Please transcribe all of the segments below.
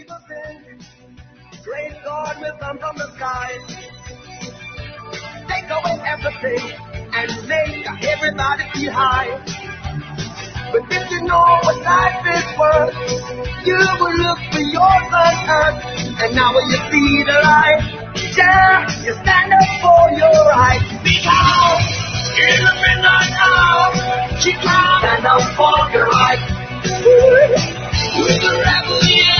Jesus in. Great God will come from the sky. Take away everything and make everybody high. But if you know what life is worth, you will look for earth. And now when you see the light, yeah, you stand up for your right. Because in the midnight hour, she stand up for your right. With a rebel yell,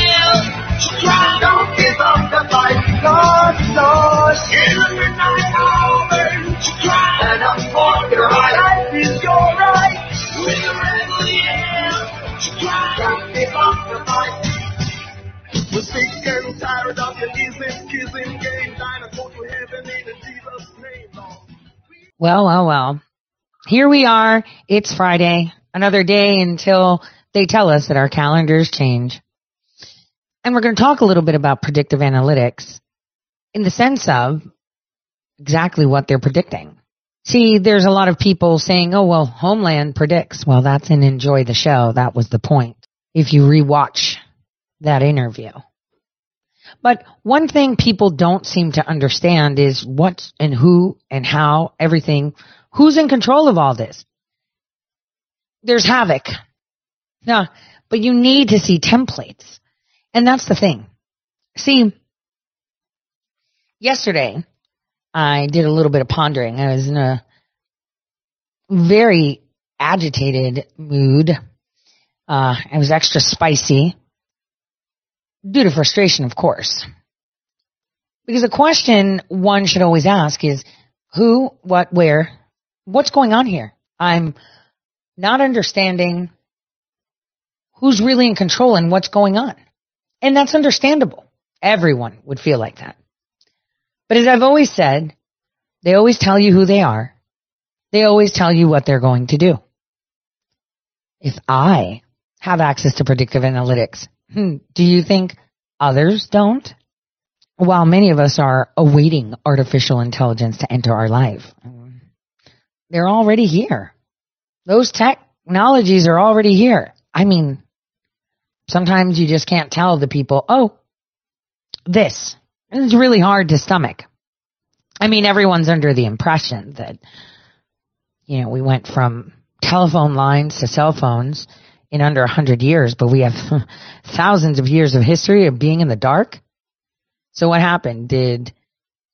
Well, well, well. Here we are. It's Friday. Another day until they tell us that our calendars change. And we're going to talk a little bit about predictive analytics in the sense of exactly what they're predicting. See, there's a lot of people saying, oh, well, Homeland predicts. Well, that's in Enjoy the Show. That was the point. If you rewatch that interview. But one thing people don't seem to understand is what and who and how everything, who's in control of all this. There's havoc. Yeah, but you need to see templates. And that's the thing. See, yesterday I did a little bit of pondering. I was in a very agitated mood. Uh, I was extra spicy due to frustration, of course. Because the question one should always ask is who, what, where, what's going on here? I'm not understanding who's really in control and what's going on. And that's understandable. Everyone would feel like that. But as I've always said, they always tell you who they are. They always tell you what they're going to do. If I have access to predictive analytics, hmm, do you think others don't? While many of us are awaiting artificial intelligence to enter our life, they're already here. Those technologies are already here. I mean, sometimes you just can't tell the people, oh, this. It's really hard to stomach. I mean, everyone's under the impression that, you know, we went from telephone lines to cell phones in under a hundred years, but we have thousands of years of history of being in the dark. So what happened? Did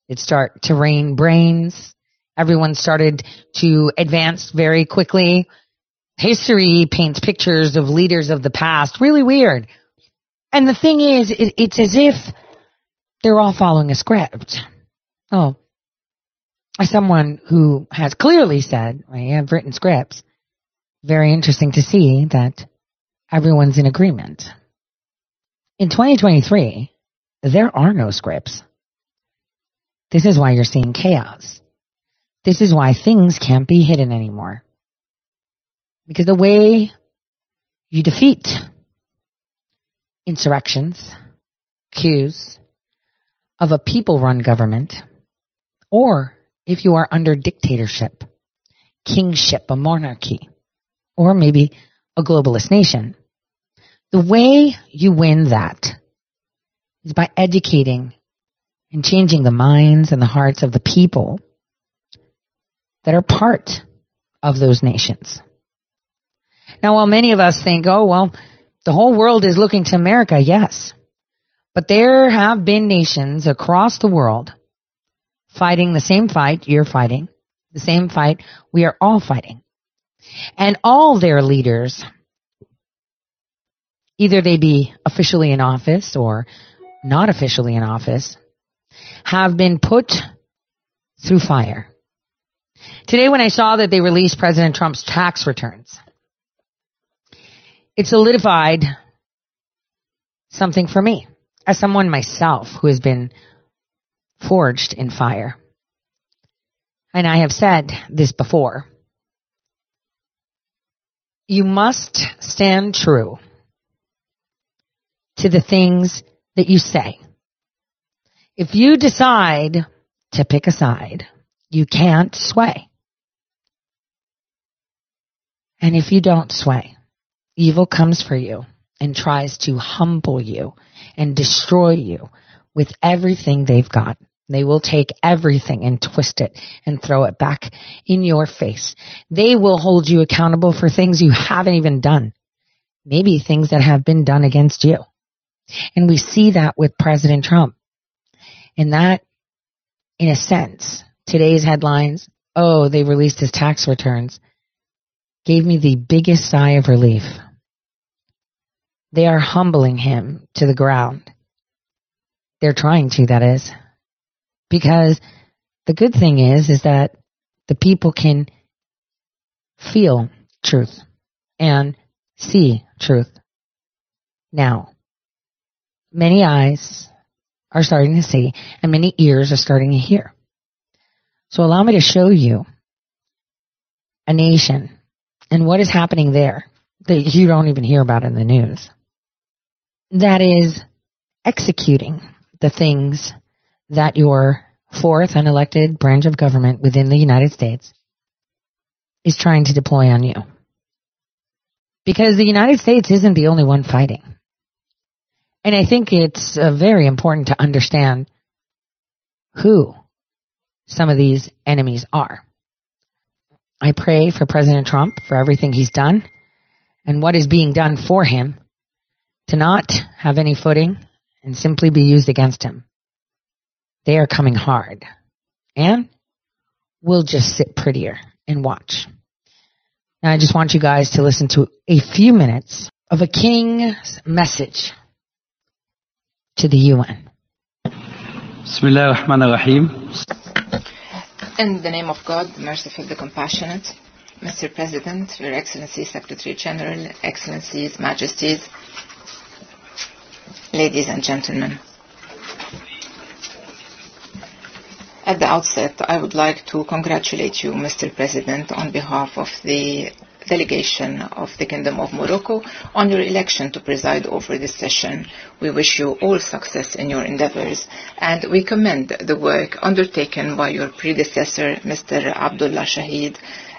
it start to rain brains? Everyone started to advance very quickly. History paints pictures of leaders of the past. Really weird. And the thing is, it, it's as if they're all following a script. Oh, someone who has clearly said, I have written scripts, very interesting to see that everyone's in agreement. In 2023, there are no scripts. This is why you're seeing chaos. This is why things can't be hidden anymore. Because the way you defeat insurrections, coups of a people run government, or if you are under dictatorship, kingship, a monarchy, or maybe a globalist nation. The way you win that is by educating and changing the minds and the hearts of the people that are part of those nations. Now, while many of us think, oh, well, the whole world is looking to America, yes. But there have been nations across the world fighting the same fight you're fighting, the same fight we are all fighting. And all their leaders, either they be officially in office or not officially in office, have been put through fire. Today when I saw that they released President Trump's tax returns, it solidified something for me as someone myself who has been forged in fire. And I have said this before. You must stand true to the things that you say. If you decide to pick a side, you can't sway. And if you don't sway, evil comes for you and tries to humble you and destroy you with everything they've got. They will take everything and twist it and throw it back in your face. They will hold you accountable for things you haven't even done. Maybe things that have been done against you. And we see that with President Trump. And that, in a sense, today's headlines, oh, they released his tax returns, gave me the biggest sigh of relief. They are humbling him to the ground. They're trying to, that is. Because the good thing is, is that the people can feel truth and see truth. Now, many eyes are starting to see and many ears are starting to hear. So allow me to show you a nation and what is happening there that you don't even hear about in the news. That is executing the things that your fourth unelected branch of government within the United States is trying to deploy on you. Because the United States isn't the only one fighting. And I think it's uh, very important to understand who some of these enemies are. I pray for President Trump for everything he's done and what is being done for him to not have any footing and simply be used against him. They are coming hard. And we'll just sit prettier and watch. Now I just want you guys to listen to a few minutes of a king's message to the UN. In the name of God, the merciful, the compassionate, Mr. President, Your Excellency, Secretary General, Excellencies, Majesties, ladies and gentlemen. At the outset, I would like to congratulate you, Mr. President, on behalf of the delegation of the Kingdom of Morocco on your election to preside over this session. We wish you all success in your endeavors and we commend the work undertaken by your predecessor, Mr. Abdullah Shahid,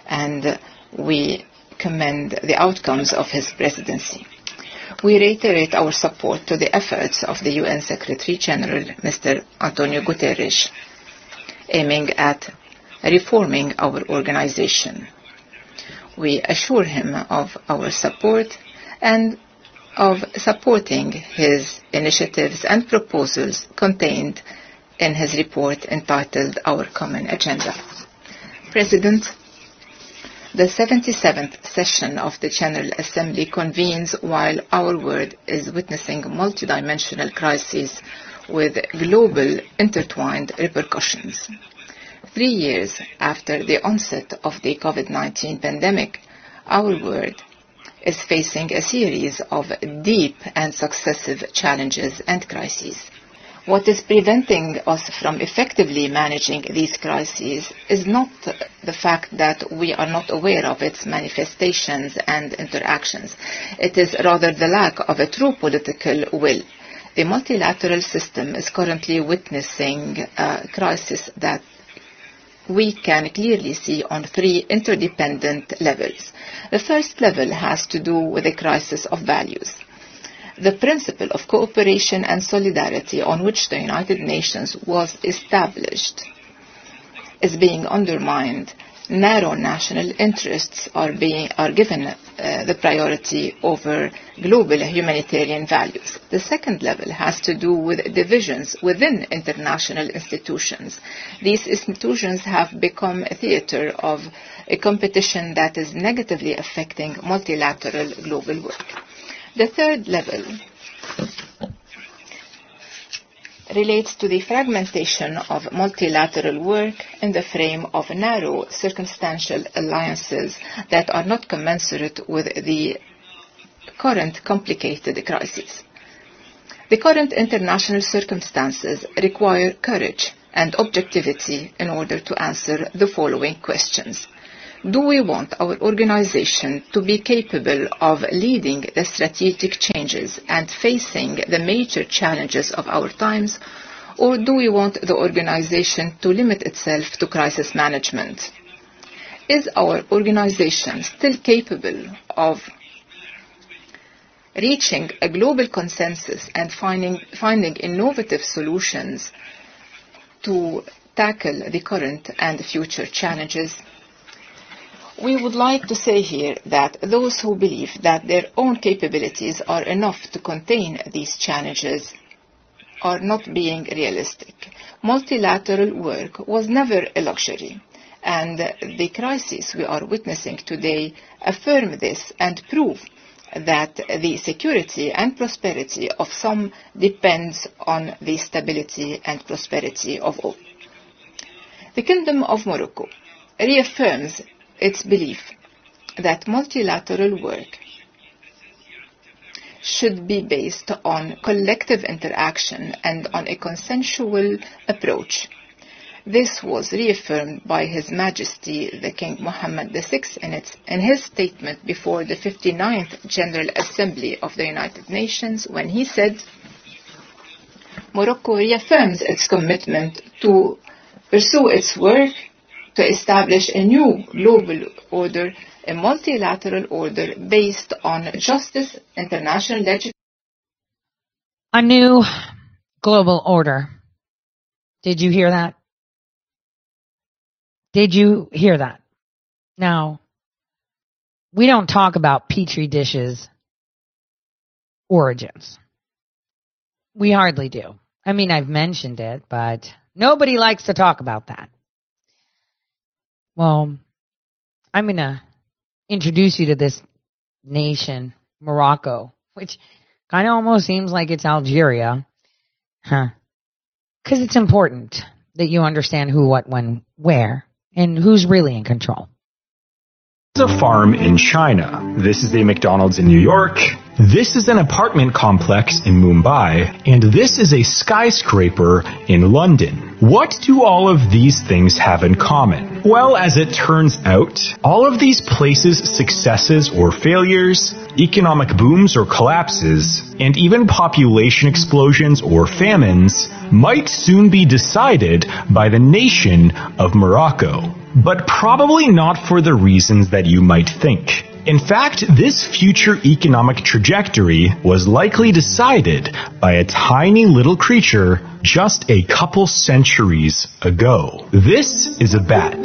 and we commend the outcomes of his presidency. We reiterate our support to the efforts of the UN Secretary General, Mr. Antonio Guterres, aiming at reforming our organization. We assure him of our support and of supporting his initiatives and proposals contained in his report entitled Our Common Agenda. President, the 77th session of the General Assembly convenes while our world is witnessing multidimensional crises with global intertwined repercussions. Three years after the onset of the COVID-19 pandemic, our world is facing a series of deep and successive challenges and crises. What is preventing us from effectively managing these crises is not the fact that we are not aware of its manifestations and interactions. It is rather the lack of a true political will. The multilateral system is currently witnessing a crisis that we can clearly see on three interdependent levels. The first level has to do with the crisis of values the principle of cooperation and solidarity on which the United Nations was established is being undermined. Narrow national interests are being are given uh, the priority over global humanitarian values. The second level has to do with divisions within international institutions. These institutions have become a theater of a competition that is negatively affecting multilateral global work. The third level relates to the fragmentation of multilateral work in the frame of narrow circumstantial alliances that are not commensurate with the current complicated crisis. The current international circumstances require courage and objectivity in order to answer the following questions. Do we want our organization to be capable of leading the strategic changes and facing the major challenges of our times, or do we want the organization to limit itself to crisis management? Is our organization still capable of reaching a global consensus and finding, finding innovative solutions to tackle the current and future challenges. We would like to say here that those who believe that their own capabilities are enough to contain these challenges are not being realistic. Multilateral work was never a luxury, and the crises we are witnessing today affirm this and prove that the security and prosperity of some depends on the stability and prosperity of all. The Kingdom of Morocco reaffirms its belief that multilateral work should be based on collective interaction and on a consensual approach. This was reaffirmed by His Majesty the King Mohammed VI in, its, in his statement before the 59th General Assembly of the United Nations when he said, Morocco reaffirms its commitment to pursue its work to establish a new global order a multilateral order based on justice, international legislation. A new global order. Did you hear that? Did you hear that? Now, we don't talk about Petri dishes origins. We hardly do. I mean, I've mentioned it, but nobody likes to talk about that. Well, I'm going to introduce you to this nation, Morocco, which kind of almost seems like it's Algeria. Huh. Because it's important that you understand who, what, when, where, and who's really in control. This is a farm in China. This is a McDonald's in New York. This is an apartment complex in Mumbai. And this is a skyscraper in London. What do all of these things have in common? Well, as it turns out, all of these places' successes or failures, economic booms or collapses, and even population explosions or famines might soon be decided by the nation of Morocco. But probably not for the reasons that you might think. In fact, this future economic trajectory was likely decided by a tiny little creature just a couple centuries ago. This is a bat.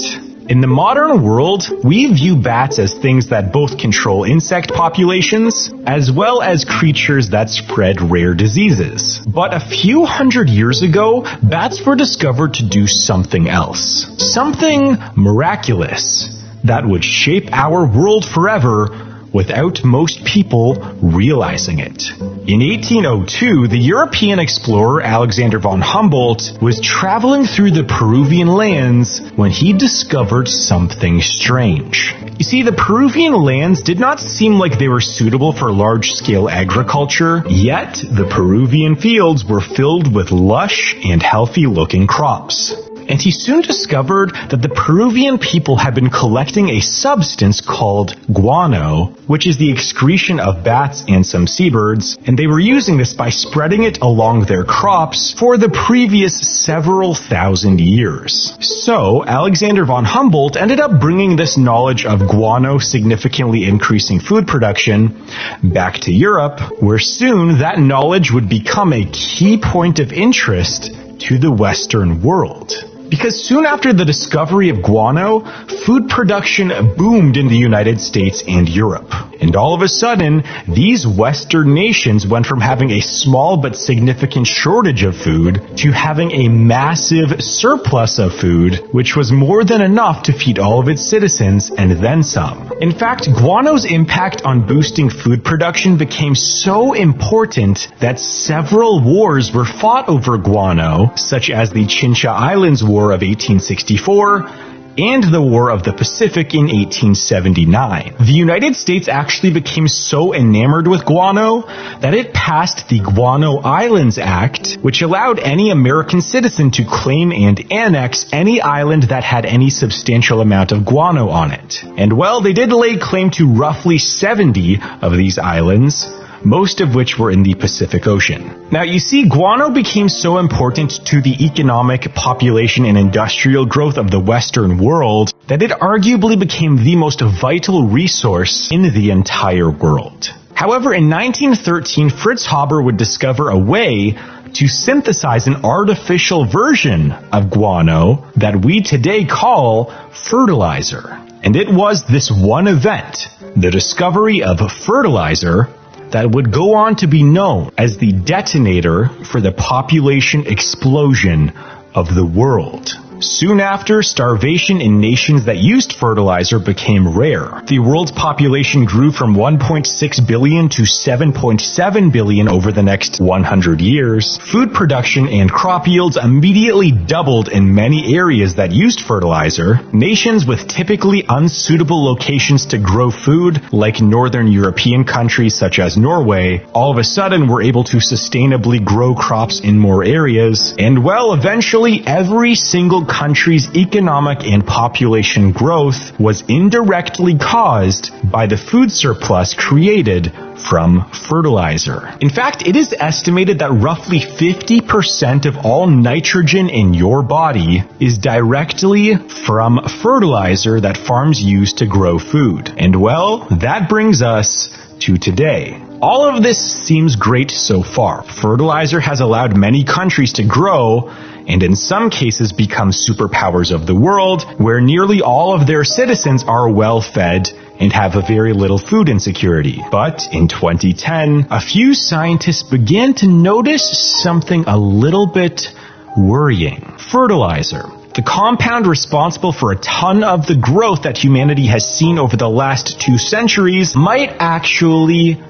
In the modern world, we view bats as things that both control insect populations, as well as creatures that spread rare diseases. But a few hundred years ago, bats were discovered to do something else. Something miraculous that would shape our world forever without most people realizing it. In 1802, the European explorer Alexander von Humboldt was traveling through the Peruvian lands when he discovered something strange. You see, the Peruvian lands did not seem like they were suitable for large-scale agriculture, yet the Peruvian fields were filled with lush and healthy-looking crops and he soon discovered that the Peruvian people had been collecting a substance called guano, which is the excretion of bats and some seabirds, and they were using this by spreading it along their crops for the previous several thousand years. So, Alexander von Humboldt ended up bringing this knowledge of guano significantly increasing food production back to Europe, where soon that knowledge would become a key point of interest to the Western world. Because soon after the discovery of guano, food production boomed in the United States and Europe. And all of a sudden, these Western nations went from having a small but significant shortage of food to having a massive surplus of food, which was more than enough to feed all of its citizens and then some. In fact, guano's impact on boosting food production became so important that several wars were fought over guano, such as the Chincha Islands War of 1864, and the War of the Pacific in 1879. The United States actually became so enamored with guano that it passed the Guano Islands Act, which allowed any American citizen to claim and annex any island that had any substantial amount of guano on it. And well, they did lay claim to roughly 70 of these islands, most of which were in the Pacific Ocean. Now you see, guano became so important to the economic, population, and industrial growth of the Western world that it arguably became the most vital resource in the entire world. However, in 1913, Fritz Haber would discover a way to synthesize an artificial version of guano that we today call fertilizer. And it was this one event, the discovery of fertilizer, that would go on to be known as the detonator for the population explosion of the world. Soon after, starvation in nations that used fertilizer became rare. The world's population grew from 1.6 billion to 7.7 billion over the next 100 years. Food production and crop yields immediately doubled in many areas that used fertilizer. Nations with typically unsuitable locations to grow food, like northern European countries such as Norway, all of a sudden were able to sustainably grow crops in more areas. And well, eventually every single country's economic and population growth was indirectly caused by the food surplus created from fertilizer. In fact, it is estimated that roughly 50% of all nitrogen in your body is directly from fertilizer that farms use to grow food. And well, that brings us to today. All of this seems great so far. Fertilizer has allowed many countries to grow and in some cases become superpowers of the world where nearly all of their citizens are well fed and have a very little food insecurity. But in 2010, a few scientists began to notice something a little bit worrying. Fertilizer. The compound responsible for a ton of the growth that humanity has seen over the last two centuries might actually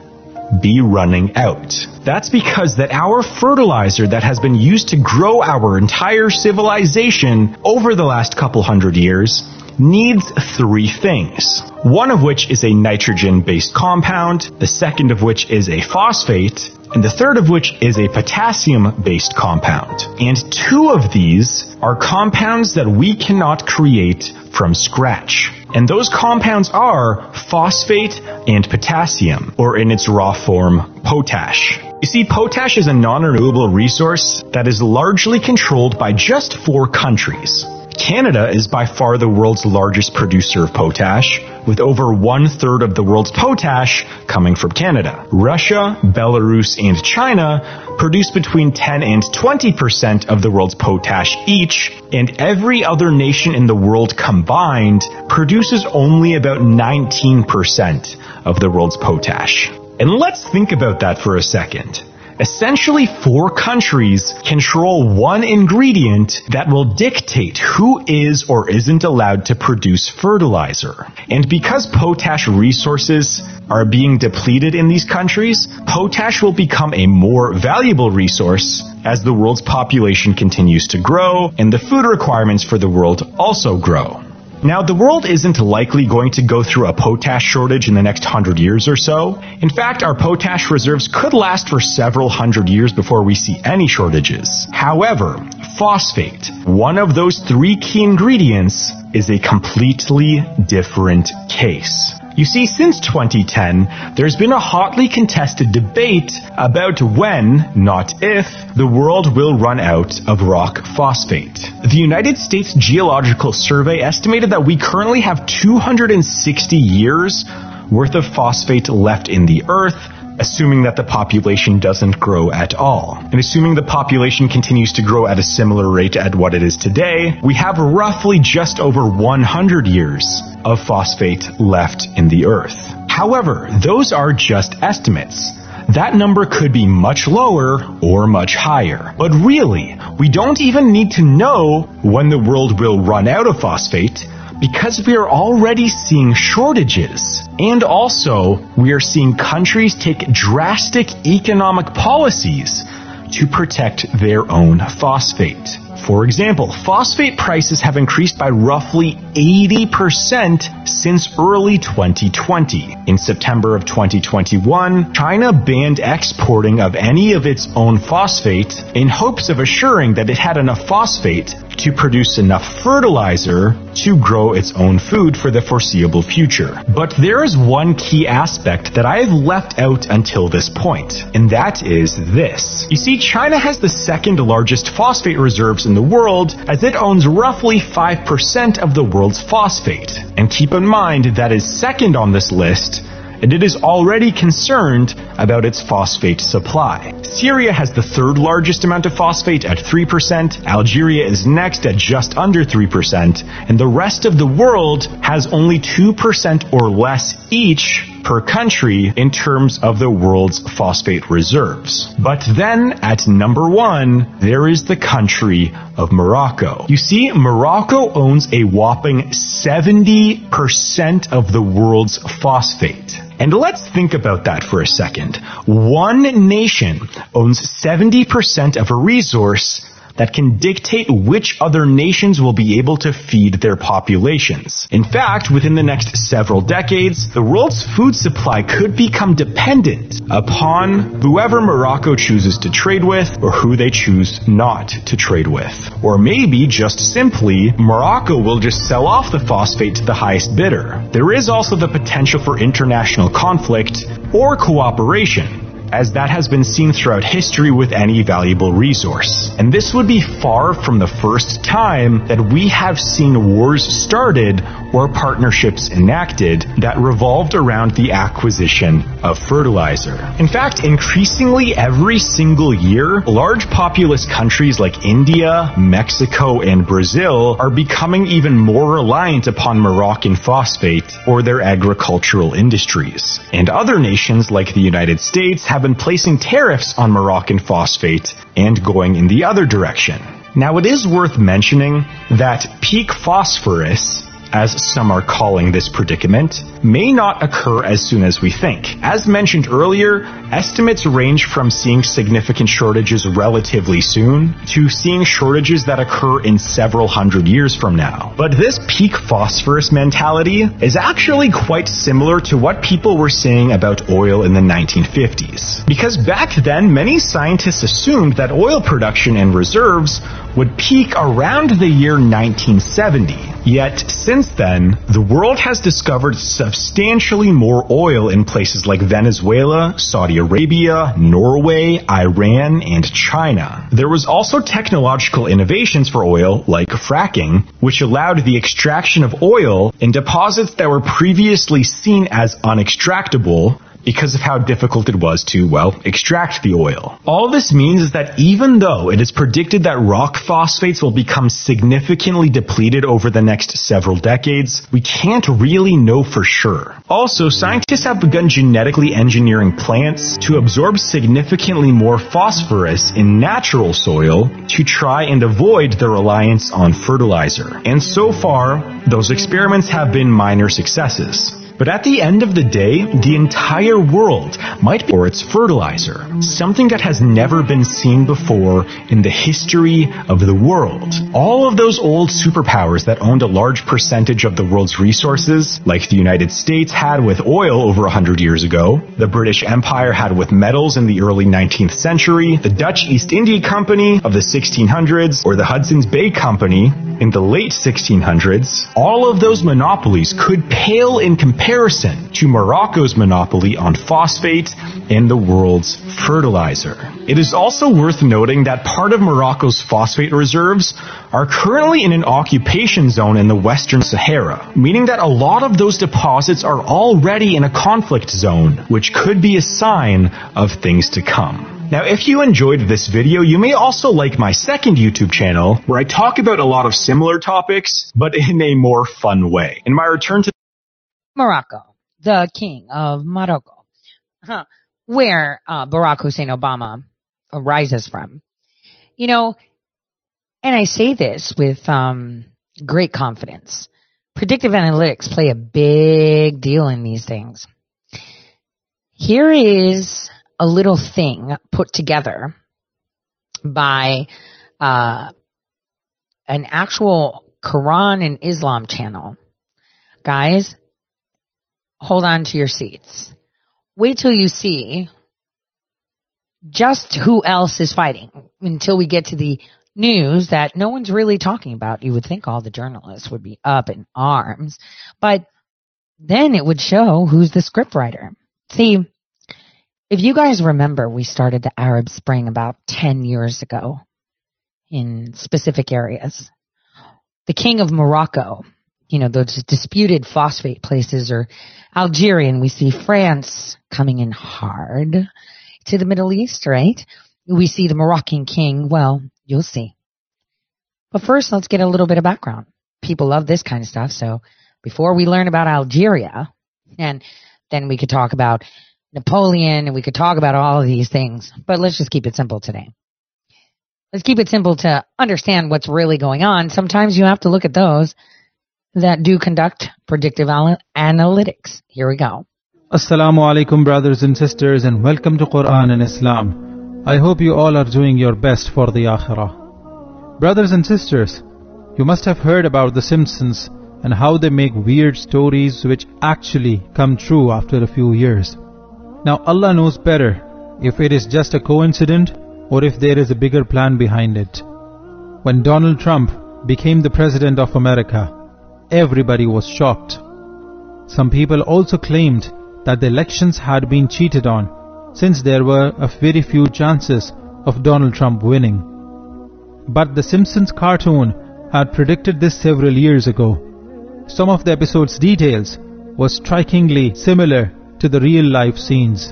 be running out. That's because that our fertilizer that has been used to grow our entire civilization over the last couple hundred years needs three things. One of which is a nitrogen-based compound, the second of which is a phosphate, and the third of which is a potassium-based compound. And two of these are compounds that we cannot create from scratch. And those compounds are phosphate and potassium, or in its raw form, potash. You see, potash is a non-renewable resource that is largely controlled by just four countries. Canada is by far the world's largest producer of potash, with over one third of the world's potash coming from Canada. Russia, Belarus, and China produce between 10 and 20% of the world's potash each, and every other nation in the world combined produces only about 19% of the world's potash. And let's think about that for a second. Essentially, four countries control one ingredient that will dictate who is or isn't allowed to produce fertilizer. And because potash resources are being depleted in these countries, potash will become a more valuable resource as the world's population continues to grow and the food requirements for the world also grow. Now, the world isn't likely going to go through a potash shortage in the next hundred years or so. In fact, our potash reserves could last for several hundred years before we see any shortages. However, phosphate, one of those three key ingredients, is a completely different case. You see, since 2010, there's been a hotly contested debate about when, not if, the world will run out of rock phosphate. The United States Geological Survey estimated that we currently have 260 years worth of phosphate left in the earth, assuming that the population doesn't grow at all. And assuming the population continues to grow at a similar rate at what it is today, we have roughly just over 100 years of phosphate left in the earth. However, those are just estimates. That number could be much lower or much higher. But really, we don't even need to know when the world will run out of phosphate because we are already seeing shortages. And also, we are seeing countries take drastic economic policies to protect their own phosphate. For example, phosphate prices have increased by roughly 80% since early 2020. In September of 2021, China banned exporting of any of its own phosphate in hopes of assuring that it had enough phosphate to produce enough fertilizer to grow its own food for the foreseeable future. But there is one key aspect that I have left out until this point, and that is this. You see, China has the second largest phosphate reserves in the world as it owns roughly 5% of the world's phosphate. And keep in mind that is second on this list and it is already concerned about its phosphate supply. Syria has the third largest amount of phosphate at 3%, Algeria is next at just under 3%, and the rest of the world has only 2% or less each per country in terms of the world's phosphate reserves. But then at number one, there is the country of Morocco. You see, Morocco owns a whopping 70% of the world's phosphate. And let's think about that for a second. One nation owns 70% of a resource that can dictate which other nations will be able to feed their populations. In fact, within the next several decades, the world's food supply could become dependent upon whoever Morocco chooses to trade with or who they choose not to trade with. Or maybe just simply, Morocco will just sell off the phosphate to the highest bidder. There is also the potential for international conflict or cooperation as that has been seen throughout history with any valuable resource. And this would be far from the first time that we have seen wars started or partnerships enacted that revolved around the acquisition of fertilizer. In fact, increasingly every single year, large populous countries like India, Mexico, and Brazil are becoming even more reliant upon Moroccan phosphate for their agricultural industries. And other nations like the United States have been placing tariffs on Moroccan phosphate and going in the other direction. Now it is worth mentioning that peak phosphorus as some are calling this predicament, may not occur as soon as we think. As mentioned earlier, estimates range from seeing significant shortages relatively soon to seeing shortages that occur in several hundred years from now. But this peak phosphorus mentality is actually quite similar to what people were saying about oil in the 1950s. Because back then, many scientists assumed that oil production and reserves would peak around the year 1970. Yet, since then, the world has discovered substantially more oil in places like Venezuela, Saudi Arabia, Norway, Iran, and China. There was also technological innovations for oil, like fracking, which allowed the extraction of oil in deposits that were previously seen as unextractable, because of how difficult it was to, well, extract the oil. All this means is that even though it is predicted that rock phosphates will become significantly depleted over the next several decades, we can't really know for sure. Also, scientists have begun genetically engineering plants to absorb significantly more phosphorus in natural soil to try and avoid the reliance on fertilizer. And so far, those experiments have been minor successes. But at the end of the day, the entire world might be for its fertilizer, something that has never been seen before in the history of the world. All of those old superpowers that owned a large percentage of the world's resources, like the United States had with oil over 100 years ago, the British Empire had with metals in the early 19th century, the Dutch East India Company of the 1600s, or the Hudson's Bay Company in the late 1600s, all of those monopolies could pale in comparison to Morocco's monopoly on phosphate and the world's fertilizer. It is also worth noting that part of Morocco's phosphate reserves are currently in an occupation zone in the Western Sahara, meaning that a lot of those deposits are already in a conflict zone, which could be a sign of things to come. Now, if you enjoyed this video, you may also like my second YouTube channel, where I talk about a lot of similar topics, but in a more fun way. In my return to Morocco, the king of Morocco, where uh, Barack Hussein Obama arises from. You know, and I say this with um, great confidence. Predictive analytics play a big deal in these things. Here is a little thing put together by uh, an actual Quran and Islam channel. Guys, hold on to your seats. Wait till you see just who else is fighting until we get to the news that no one's really talking about. You would think all the journalists would be up in arms, but then it would show who's the scriptwriter. See, if you guys remember, we started the Arab Spring about 10 years ago in specific areas. The king of Morocco, you know, those disputed phosphate places or Algerian, we see France coming in hard to the Middle East, right? We see the Moroccan king. Well, you'll see. But first, let's get a little bit of background. People love this kind of stuff. So before we learn about Algeria, and then we could talk about Napoleon and we could talk about all of these things. But let's just keep it simple today. Let's keep it simple to understand what's really going on. Sometimes you have to look at those that do conduct predictive analytics. Here we go. Assalamu alaikum brothers and sisters and welcome to Quran and Islam. I hope you all are doing your best for the Akhirah. Brothers and sisters, you must have heard about the Simpsons and how they make weird stories which actually come true after a few years. Now Allah knows better if it is just a coincidence or if there is a bigger plan behind it. When Donald Trump became the President of America, everybody was shocked. Some people also claimed that the elections had been cheated on since there were a very few chances of Donald Trump winning. But The Simpsons cartoon had predicted this several years ago. Some of the episode's details were strikingly similar to the real life scenes.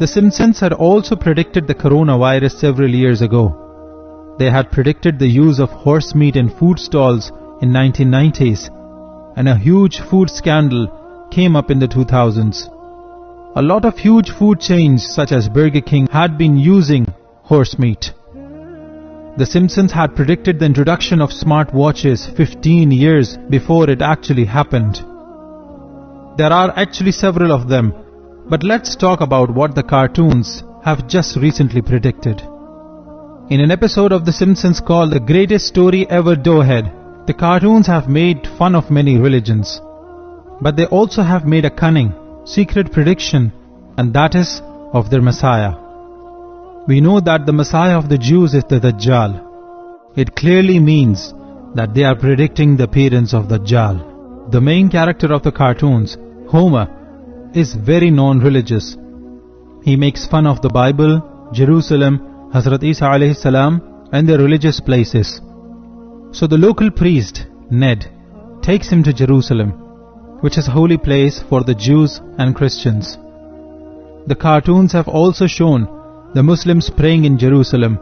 The Simpsons had also predicted the coronavirus several years ago. They had predicted the use of horse meat in food stalls in 1990s and a huge food scandal came up in the 2000s. A lot of huge food chains such as Burger King had been using horse meat. The Simpsons had predicted the introduction of smart watches 15 years before it actually happened. There are actually several of them, but let's talk about what the cartoons have just recently predicted. In an episode of The Simpsons called The Greatest Story Ever D'ohed, the cartoons have made fun of many religions, but they also have made a cunning, secret prediction, and that is of their Messiah. We know that the Messiah of the Jews is the Dajjal. It clearly means that they are predicting the appearance of the Dajjal. The main character of the cartoons, Homer, is very non-religious. He makes fun of the Bible, Jerusalem, Hazrat Isa and the religious places. So the local priest, Ned, takes him to Jerusalem, which is a holy place for the Jews and Christians. The cartoons have also shown the Muslims praying in Jerusalem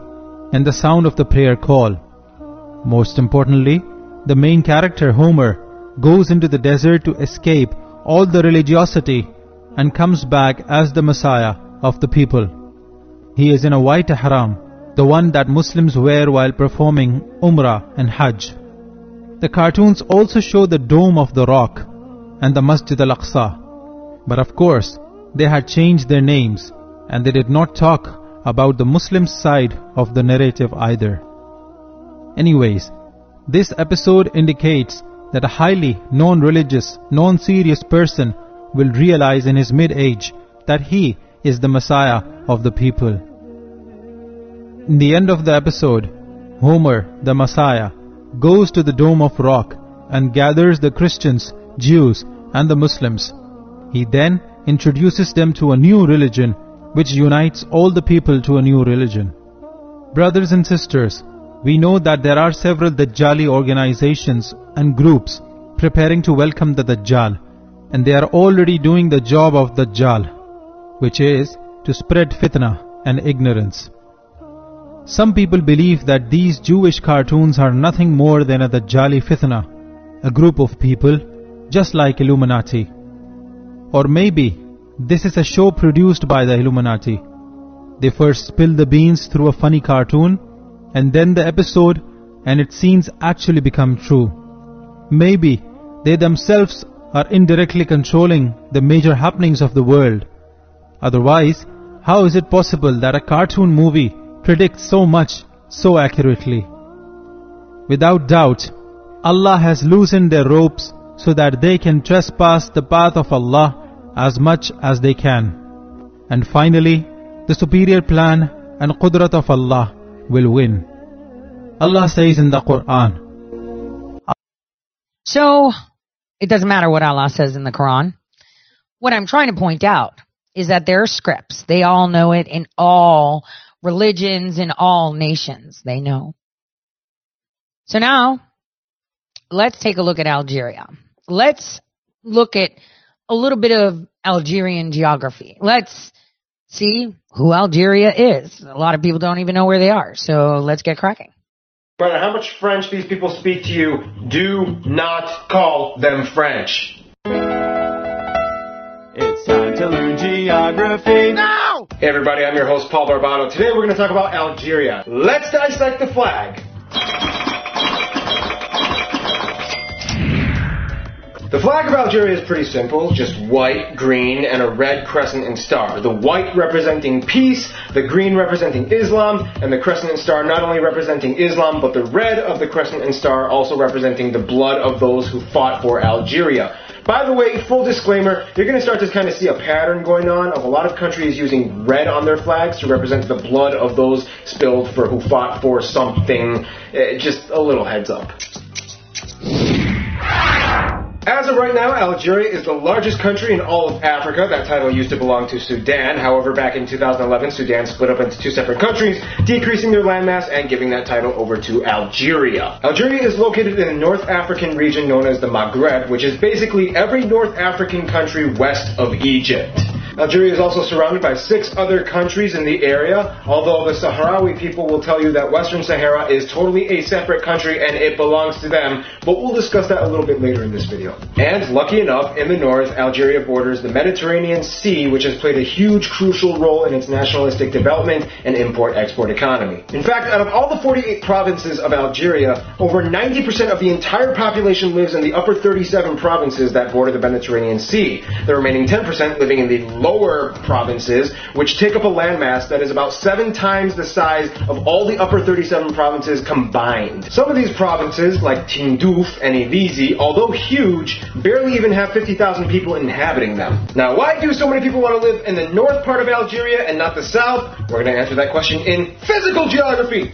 and the sound of the prayer call. Most importantly, the main character, Homer, goes into the desert to escape all the religiosity and comes back as the Messiah of the people. He is in a white ihram the one that Muslims wear while performing Umrah and Hajj. The cartoons also show the Dome of the Rock and the Masjid al-Aqsa. But of course, they had changed their names and they did not talk about the Muslim side of the narrative either. Anyways, this episode indicates that a highly non-religious, non-serious person will realize in his mid-age that he is the Messiah of the people. In the end of the episode, Homer, the Messiah, goes to the Dome of Rock and gathers the Christians, Jews, and the Muslims. He then introduces them to a new religion which unites all the people to a new religion. Brothers and sisters, we know that there are several Dajjali organizations and groups preparing to welcome the Dajjal, and they are already doing the job of Dajjal, which is to spread fitna and ignorance. Some people believe that these Jewish cartoons are nothing more than a Dajjali Fitna, a group of people just like Illuminati. Or maybe this is a show produced by the Illuminati. They first spill the beans through a funny cartoon and then the episode and its scenes actually become true. Maybe they themselves are indirectly controlling the major happenings of the world. Otherwise, how is it possible that a cartoon movie predicts so much so accurately. Without doubt, Allah has loosened their ropes so that they can trespass the path of Allah as much as they can. And finally, the superior plan and qudrat of Allah will win. Allah says in the Quran, So, it doesn't matter what Allah says in the Quran. What I'm trying to point out is that there are scripts. They all know it in all religions, in all nations. They know. So now, let's take a look at Algeria. Let's look at a little bit of Algerian geography. Let's see who Algeria is. A lot of people don't even know where they are. So let's get cracking. No matter how much French these people speak to you, do not call them French. It's time to learn geography now! Hey everybody, I'm your host Paul Barbano. Today we're going to talk about Algeria. Let's dissect the flag. The flag of Algeria is pretty simple, just white, green, and a red crescent and star. The white representing peace, the green representing Islam, and the crescent and star not only representing Islam, but the red of the crescent and star also representing the blood of those who fought for Algeria. By the way, full disclaimer, you're going to start to kind of see a pattern going on of a lot of countries using red on their flags to represent the blood of those spilled for who fought for something. Eh, Just a little heads up. As of right now, Algeria is the largest country in all of Africa. That title used to belong to Sudan. However, back in 2011, Sudan split up into two separate countries, decreasing their landmass and giving that title over to Algeria. Algeria is located in the North African region known as the Maghreb, which is basically every North African country west of Egypt. Algeria is also surrounded by six other countries in the area, although the Sahrawi people will tell you that Western Sahara is totally a separate country and it belongs to them, but we'll discuss that a little bit later in this video. And lucky enough, in the north, Algeria borders the Mediterranean Sea, which has played a huge crucial role in its nationalistic development and import-export economy. In fact, out of all the 48 provinces of Algeria, over 90% of the entire population lives in the upper 37 provinces that border the Mediterranean Sea. The remaining 10% living in the lower provinces, which take up a landmass that is about seven times the size of all the upper 37 provinces combined. Some of these provinces, like Tindouf and Ilizi, although huge, barely even have 50,000 people inhabiting them. Now, why do so many people want to live in the north part of Algeria and not the south? We're going to answer that question in physical geography.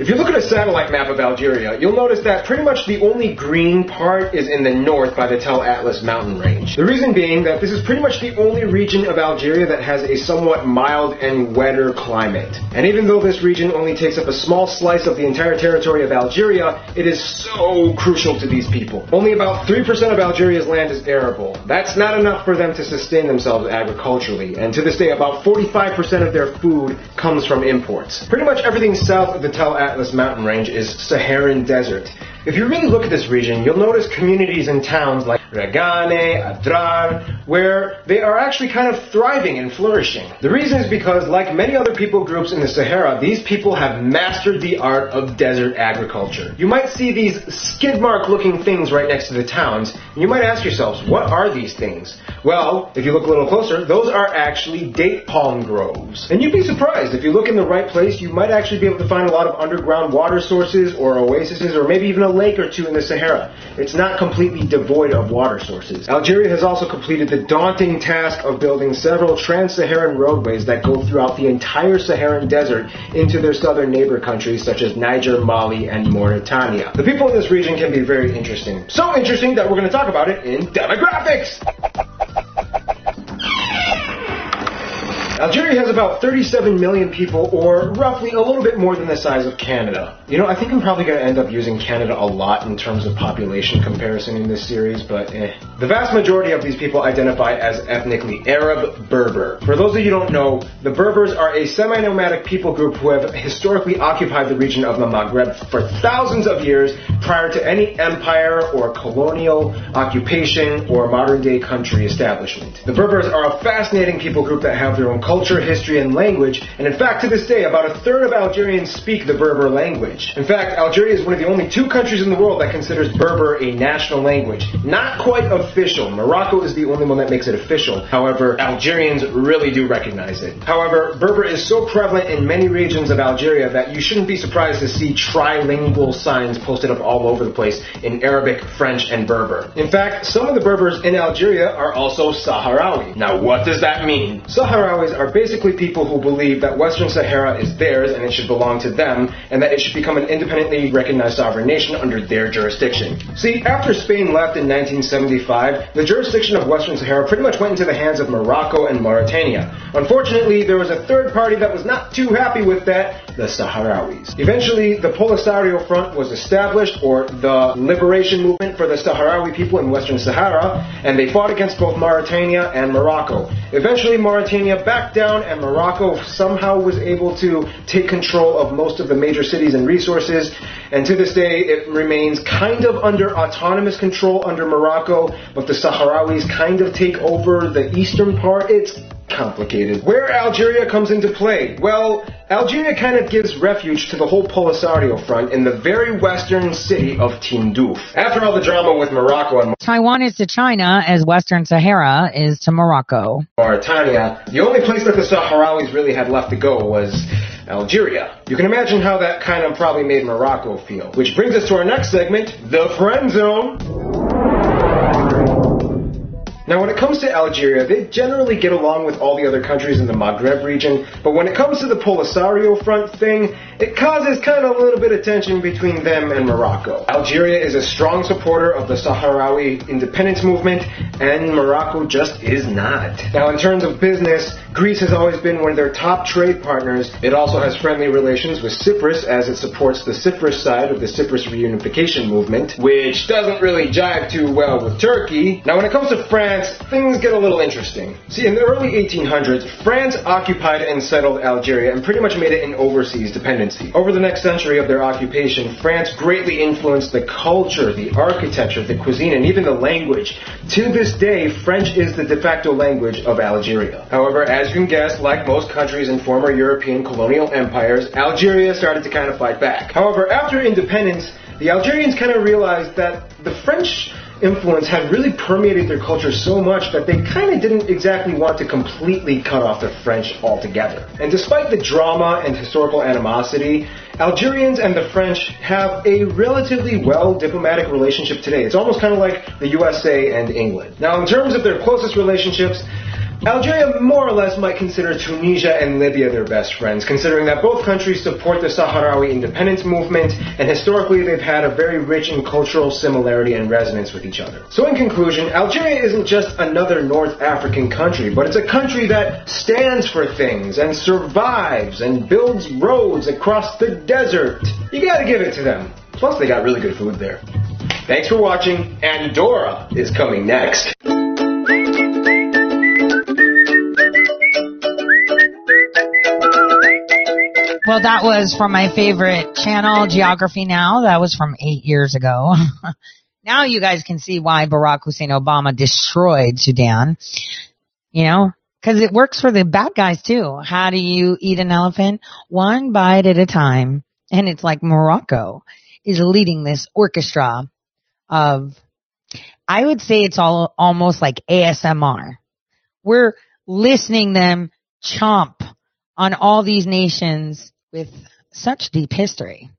If you look at a satellite map of Algeria, you'll notice that pretty much the only green part is in the north by the Tell Atlas mountain range. The reason being that this is pretty much the only region of Algeria that has a somewhat mild and wetter climate. And even though this region only takes up a small slice of the entire territory of Algeria, it is so crucial to these people. Only about 3% of Algeria's land is arable. That's not enough for them to sustain themselves agriculturally, and to this day about 45% of their food comes from imports. Pretty much everything south of the Tell Atlas mountain range is Saharan desert. If you really look at this region, you'll notice communities and towns like Reggane, Adrar, where they are actually kind of thriving and flourishing. The reason is because, like many other people groups in the Sahara, these people have mastered the art of desert agriculture. You might see these skid mark looking things right next to the towns, and you might ask yourselves, what are these things? Well, if you look a little closer, those are actually date palm groves. And you'd be surprised, if you look in the right place, you might actually be able to find a lot of underground water sources or oases or maybe even a lake or two in the Sahara. It's not completely devoid of water sources. Algeria has also completed the daunting task of building several trans-Saharan roadways that go throughout the entire Saharan desert into their southern neighbor countries such as Niger, Mali, and Mauritania. The people in this region can be very interesting. So interesting that we're going to talk about it in demographics! Algeria has about 37 million people, or roughly a little bit more than the size of Canada. You know, I think I'm probably going to end up using Canada a lot in terms of population comparison in this series, but eh. The vast majority of these people identify as ethnically Arab Berber. For those of you who don't know, the Berbers are a semi-nomadic people group who have historically occupied the region of the Maghreb for thousands of years prior to any empire or colonial occupation or modern day country establishment. The Berbers are a fascinating people group that have their own culture, history, and language, and in fact, to this day, about a third of Algerians speak the Berber language. In fact, Algeria is one of the only two countries in the world that considers Berber a national language. Not quite official. Morocco is the only one that makes it official. However, Algerians really do recognize it. However, Berber is so prevalent in many regions of Algeria that you shouldn't be surprised to see trilingual signs posted up all over the place in Arabic, French, and Berber. In fact, some of the Berbers in Algeria are also Sahrawi. Now, what does that mean? Sahrawis are basically people who believe that Western Sahara is theirs and it should belong to them, and that it should become an independently recognized sovereign nation under their jurisdiction. See, after Spain left in 1975, the jurisdiction of Western Sahara pretty much went into the hands of Morocco and Mauritania. Unfortunately, there was a third party that was not too happy with that, the Sahrawis. Eventually, the Polisario Front was established, or the Liberation Movement for the Sahrawi people in Western Sahara, and they fought against both Mauritania and Morocco. Eventually, Mauritania backed down, and Morocco somehow was able to take control of most of the major cities and resources, and to this day, it remains kind of under autonomous control under Morocco, but the Sahrawis kind of take over the eastern part. It's complicated. Where Algeria comes into play? Well, Algeria kind of gives refuge to the whole Polisario front in the very western city of Tindouf. After all the drama with Morocco and Taiwan is to China as Western Sahara is to Morocco. Mauritania, the only place that the Sahrawis really had left to go was Algeria. You can imagine how that kind of probably made Morocco feel. Which brings us to our next segment, the friend zone. Now, when it comes to Algeria, they generally get along with all the other countries in the Maghreb region, but when it comes to the Polisario Front thing, it causes kind of a little bit of tension between them and Morocco. Algeria is a strong supporter of the Sahrawi independence movement, and Morocco just is not. Now, in terms of business, Greece has always been one of their top trade partners. It also has friendly relations with Cyprus as it supports the Cyprus side of the Cyprus reunification movement, which doesn't really jive too well with Turkey. Now, when it comes to France, things get a little interesting. See, in the early 1800s, France occupied and settled Algeria and pretty much made it an overseas dependency. Over the next century of their occupation, France greatly influenced the culture, the architecture, the cuisine, and even the language. To this day, French is the de facto language of Algeria. However, as you can guess, like most countries in former European colonial empires, Algeria started to kind of fight back. However, after independence, the Algerians kind of realized that the French influence had really permeated their culture so much that they kind of didn't exactly want to completely cut off the French altogether. And despite the drama and historical animosity, Algerians and the French have a relatively well diplomatic relationship today. It's almost kind of like the USA and England. Now, in terms of their closest relationships, Algeria more or less might consider Tunisia and Libya their best friends, considering that both countries support the Sahrawi independence movement, and historically they've had a very rich in cultural similarity and resonance with each other. So in conclusion, Algeria isn't just another North African country, but it's a country that stands for things and survives and builds roads across the desert. You gotta give it to them. Plus they got really good food there. Thanks for watching. And Andorra is coming next. Well, that was from my favorite channel, Geography Now. That was from eight years ago. now you guys can see why Barack Hussein Obama destroyed Sudan. You know, cause it works for the bad guys too. How do you eat an elephant? One bite at a time. And it's like Morocco is leading this orchestra of, I would say it's all almost like ASMR. We're listening them chomp on all these nations with such deep history.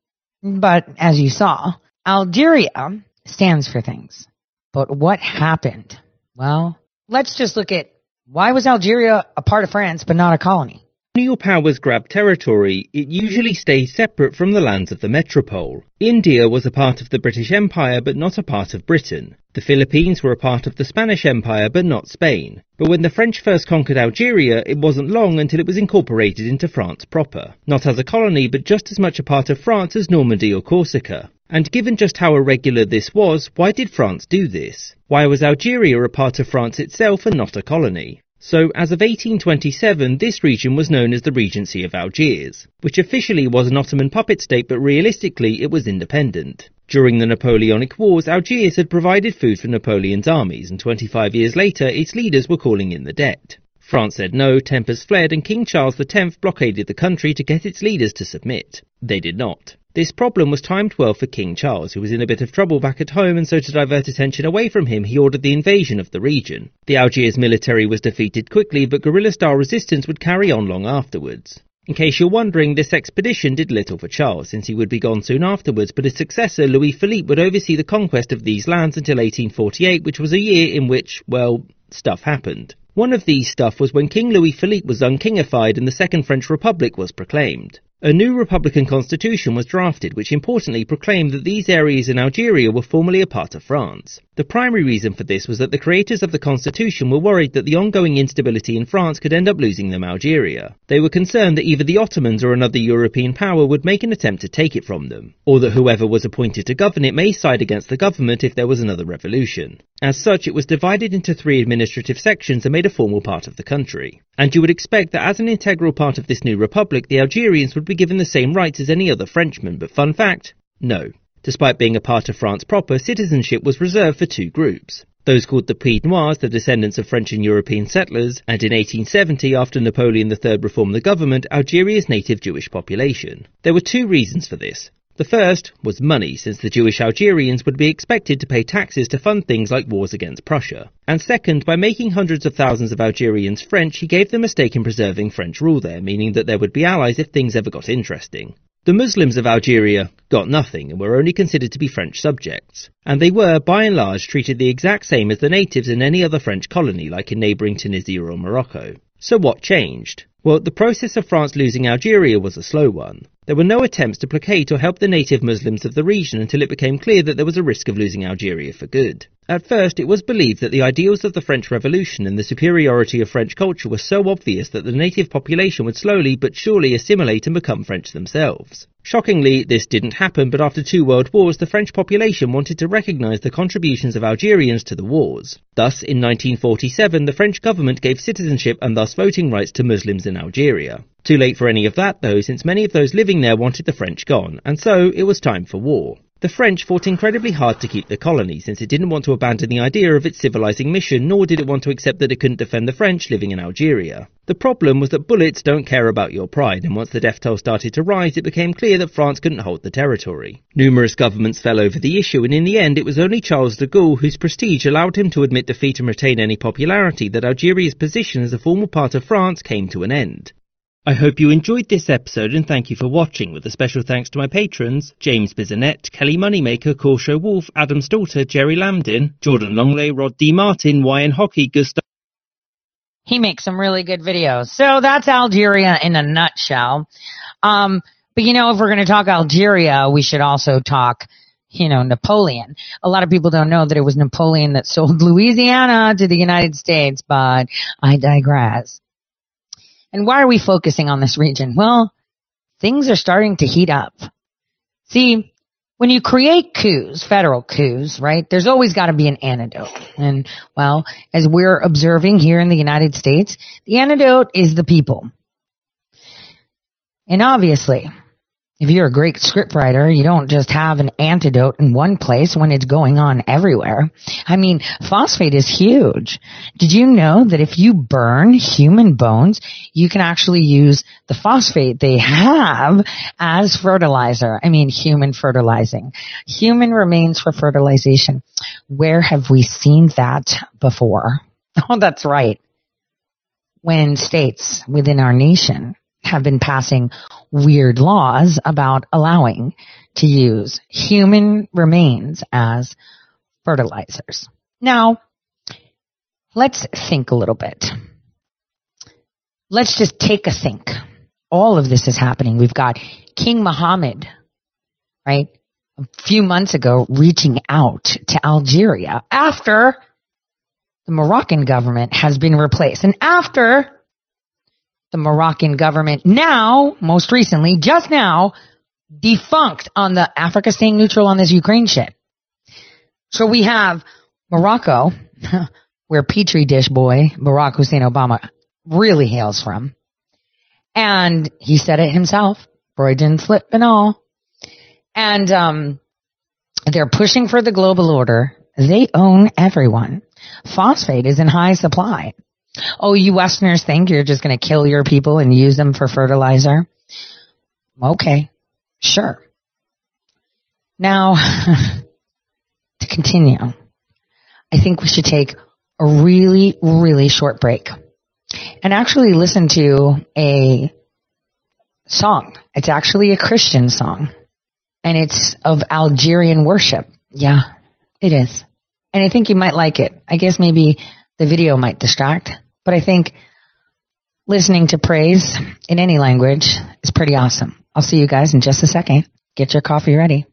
But as you saw, Algeria stands for things. But what happened? Well, let's just look at why was Algeria a part of France but not a colony? When colonial powers grab territory, it usually stays separate from the lands of the metropole. India was a part of the British Empire but not a part of Britain. The Philippines were a part of the Spanish Empire but not Spain. But when the French first conquered Algeria, it wasn't long until it was incorporated into France proper. Not as a colony, but just as much a part of France as Normandy or Corsica. And given just how irregular this was, why did France do this? Why was Algeria a part of France itself and not a colony? So, as of 1827, this region was known as the Regency of Algiers, which officially was an Ottoman puppet state, but realistically it was independent. During the Napoleonic Wars, Algiers had provided food for Napoleon's armies, and 25 years later, its leaders were calling in the debt. France said no, tempers fled, and King Charles X blockaded the country to get its leaders to submit. They did not. This problem was timed well for King Charles, who was in a bit of trouble back at home, and so to divert attention away from him, he ordered the invasion of the region. The Algiers military was defeated quickly, but guerrilla-style resistance would carry on long afterwards. In case you're wondering, this expedition did little for Charles, since he would be gone soon afterwards, but his successor, Louis Philippe, would oversee the conquest of these lands until 1848, which was a year in which, well, stuff happened. One of these stuff was when King Louis Philippe was unkingified and the Second French Republic was proclaimed. A new republican constitution was drafted which importantly proclaimed that these areas in Algeria were formerly a part of France. The primary reason for this was that the creators of the constitution were worried that the ongoing instability in France could end up losing them Algeria. They were concerned that either the Ottomans or another European power would make an attempt to take it from them, or that whoever was appointed to govern it may side against the government if there was another revolution. As such, it was divided into three administrative sections and made a formal part of the country. And you would expect that as an integral part of this new republic, the Algerians would be given the same rights as any other Frenchman, but fun fact, no. Despite being a part of France proper, citizenship was reserved for two groups. Those called the Pied Noirs, the descendants of French and European settlers, and in 1870, after Napoleon III reformed the government, Algeria's native Jewish population. There were two reasons for this. The first was money, since the Jewish Algerians would be expected to pay taxes to fund things like wars against Prussia. And second, by making hundreds of thousands of Algerians French, he gave them a stake in preserving French rule there, meaning that there would be allies if things ever got interesting. The Muslims of Algeria got nothing and were only considered to be French subjects, and they were, by and large, treated the exact same as the natives in any other French colony, like in neighbouring Tunisia or Morocco. So what changed? Well, the process of France losing Algeria was a slow one. There were no attempts to placate or help the native Muslims of the region until it became clear that there was a risk of losing Algeria for good. At first, it was believed that the ideals of the French Revolution and the superiority of French culture were so obvious that the native population would slowly but surely assimilate and become French themselves. Shockingly, this didn't happen, but after two world wars, the French population wanted to recognize the contributions of Algerians to the wars. Thus, in 1947, the French government gave citizenship and thus voting rights to Muslims in Algeria. Too late for any of that though, since many of those living there wanted the French gone, and so it was time for war. The French fought incredibly hard to keep the colony, since it didn't want to abandon the idea of its civilizing mission, nor did it want to accept that it couldn't defend the French living in Algeria. The problem was that bullets don't care about your pride, and once the death toll started to rise, it became clear that France couldn't hold the territory. Numerous governments fell over the issue, and in the end, it was only Charles de Gaulle whose prestige allowed him to admit defeat and retain any popularity that Algeria's position as a formal part of France came to an end. I hope you enjoyed this episode and thank you for watching, with a special thanks to my patrons, James Bizanet, Kelly Moneymaker, Corsho Wolf, Adam Stalter, Jerry Lambdin, Jordan Longley, Rod D. Martin, Wyan Hockey, Gustav. He makes some really good videos. So that's Algeria in a nutshell. Um, but you know, if we're going to talk Algeria, we should also talk, you know, Napoleon. A lot of people don't know that it was Napoleon that sold Louisiana to the United States, but I digress. And why are we focusing on this region? Well, things are starting to heat up. See, when you create coups, federal coups, right, there's always got to be an antidote. And, well, as we're observing here in the United States, the antidote is the people. And obviously, if you're a great scriptwriter, you don't just have an antidote in one place when it's going on everywhere. I mean, phosphate is huge. Did you know that if you burn human bones, you can actually use the phosphate they have as fertilizer? I mean, human fertilizing. Human remains for fertilization. Where have we seen that before? Oh, that's right. When states within our nation have been passing weird laws about allowing to use human remains as fertilizers. Now, let's think a little bit. Let's just take a think. All of this is happening. We've got King Mohammed, right? A few months ago reaching out to Algeria after the Moroccan government has been replaced and after the Moroccan government now, most recently, just now, defunct on the Africa staying neutral on this Ukraine shit. So we have Morocco, where Petri dish boy, Barack Hussein Obama, really hails from. And he said it himself, Freudian slip and all. And, um, they're pushing for the global order. They own everyone. Phosphate is in high supply. Oh, you Westerners think you're just going to kill your people and use them for fertilizer? Okay, sure. Now, to continue, I think we should take a really, really short break and actually listen to a song. It's actually a Christian song and it's of Algerian worship. Yeah, it is. And I think you might like it. I guess maybe the video might distract. But I think listening to praise in any language is pretty awesome. I'll see you guys in just a second. Get your coffee ready.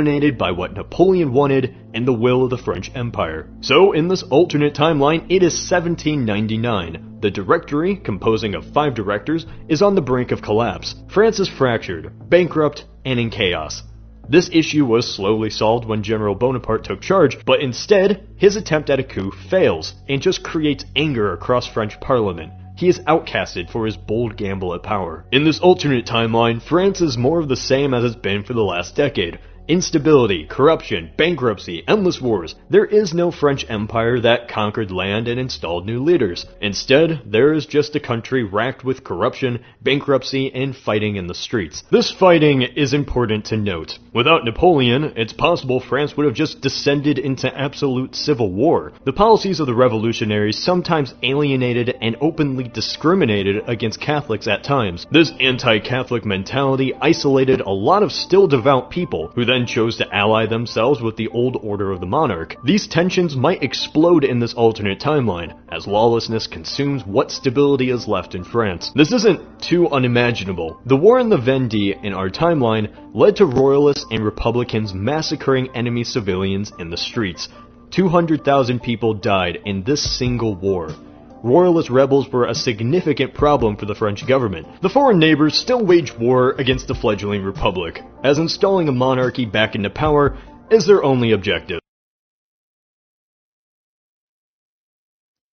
Dominated by what Napoleon wanted and the will of the French Empire. So, in this alternate timeline, it is 1799. The Directory, composing of five directors, is on the brink of collapse. France is fractured, bankrupt, and in chaos. This issue was slowly solved when General Bonaparte took charge, but instead, his attempt at a coup fails and just creates anger across French parliament he is outcasted for his bold gamble at power. In this alternate timeline, France is more of the same as it's been for the last decade. Instability, corruption, bankruptcy, endless wars. There is no French empire that conquered land and installed new leaders. Instead, there is just a country racked with corruption, bankruptcy, and fighting in the streets. This fighting is important to note. Without Napoleon, it's possible France would have just descended into absolute civil war. The policies of the revolutionaries sometimes alienated and openly discriminated against Catholics at times. This anti-Catholic mentality isolated a lot of still devout people who then chose to ally themselves with the old order of the monarch. These tensions might explode in this alternate timeline, as lawlessness consumes what stability is left in France. This isn't too unimaginable. The war in the Vendée in our timeline led to royalists and republicans massacring enemy civilians in the streets. 200,000 people died in this single war. Royalist rebels were a significant problem for the French government. The foreign neighbors still waged war against the fledgling republic, as installing a monarchy back into power is their only objective.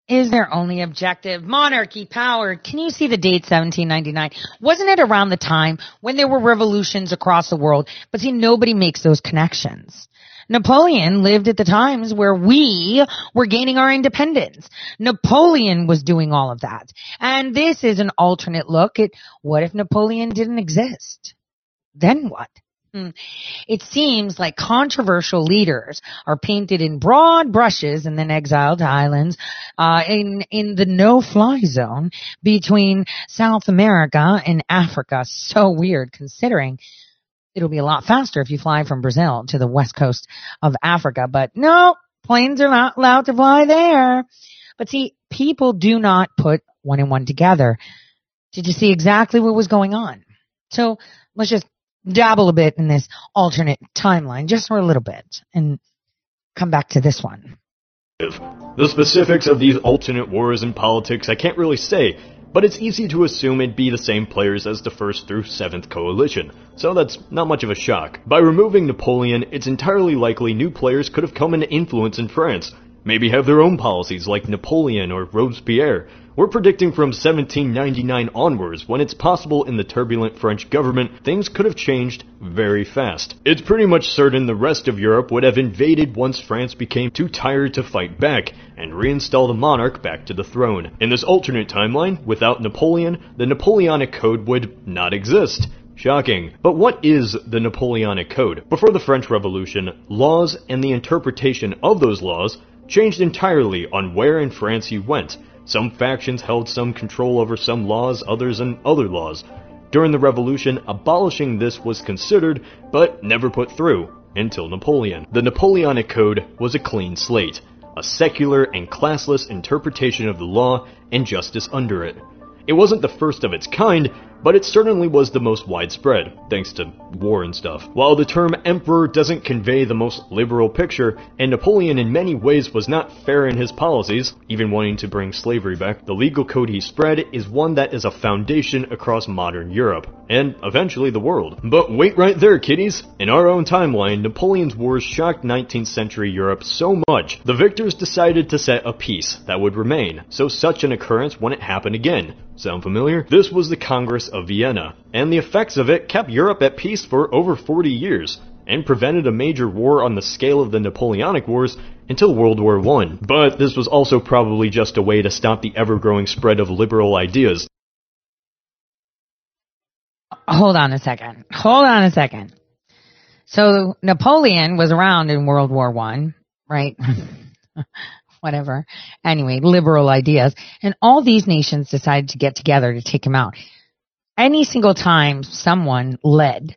Is their only objective monarchy power? Can you see the date 1799? Wasn't it around the time when there were revolutions across the world? But see, nobody makes those connections. Napoleon lived at the times where we were gaining our independence. Napoleon was doing all of that. And this is an alternate look at what if Napoleon didn't exist? Then what? Hmm. It seems like controversial leaders are painted in broad brushes and then exiled to islands uh, in in the no-fly zone between South America and Africa. So weird, considering it'll be a lot faster if you fly from Brazil to the west coast of Africa. But no, planes are not allowed to fly there. But see, people do not put one and one together. Did you see exactly what was going on? So let's just dabble a bit in this alternate timeline, just for a little bit, and come back to this one. The specifics of these alternate wars and politics I can't really say, but it's easy to assume it'd be the same players as the first through seventh coalition, so that's not much of a shock. By removing Napoleon, it's entirely likely new players could have come into influence in France, maybe have their own policies like Napoleon or Robespierre, we're predicting from 1799 onwards, when it's possible in the turbulent French government, things could have changed very fast. It's pretty much certain the rest of Europe would have invaded once France became too tired to fight back, and reinstall the monarch back to the throne. In this alternate timeline, without Napoleon, the Napoleonic Code would not exist. Shocking. But what is the Napoleonic Code? Before the French Revolution, laws and the interpretation of those laws changed entirely on where in France he went. Some factions held some control over some laws, others in other laws. During the Revolution, abolishing this was considered, but never put through, until Napoleon. The Napoleonic Code was a clean slate, a secular and classless interpretation of the law and justice under it. It wasn't the first of its kind, but it certainly was the most widespread, thanks to war and stuff. While the term emperor doesn't convey the most liberal picture, and Napoleon in many ways was not fair in his policies, even wanting to bring slavery back, the legal code he spread is one that is a foundation across modern Europe, and eventually the world. But wait right there, kiddies! In our own timeline, Napoleon's wars shocked 19th century Europe so much, the victors decided to set a peace that would remain, so such an occurrence wouldn't happen again. Sound familiar? This was the Congress of Vienna, and the effects of it kept Europe at peace for over 40 years, and prevented a major war on the scale of the Napoleonic Wars until World War I. But this was also probably just a way to stop the ever-growing spread of liberal ideas. Hold on a second. Hold on a second. So Napoleon was around in World War One, right? whatever. Anyway, liberal ideas. And all these nations decided to get together to take him out. Any single time someone led,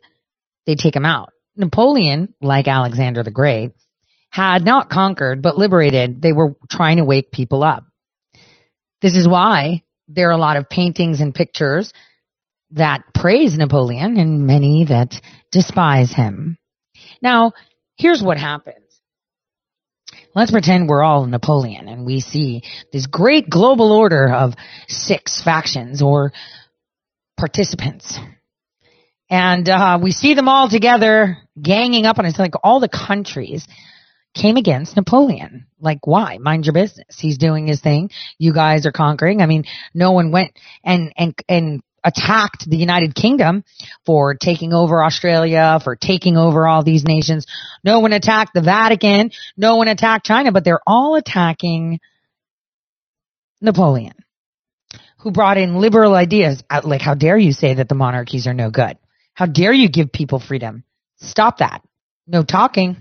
they take him out. Napoleon, like Alexander the Great, had not conquered but liberated. They were trying to wake people up. This is why there are a lot of paintings and pictures that praise Napoleon and many that despise him. Now, here's what happens. Let's pretend we're all Napoleon and we see this great global order of six factions or participants. And uh, we see them all together ganging up on us. Like all the countries came against Napoleon. Like why? Mind your business. He's doing his thing. You guys are conquering. I mean, no one went and, and, and attacked the United Kingdom for taking over Australia, for taking over all these nations. No one attacked the Vatican. No one attacked China, but they're all attacking Napoleon, who brought in liberal ideas. Uh, like, how dare you say that the monarchies are no good? How dare you give people freedom? Stop that. No talking.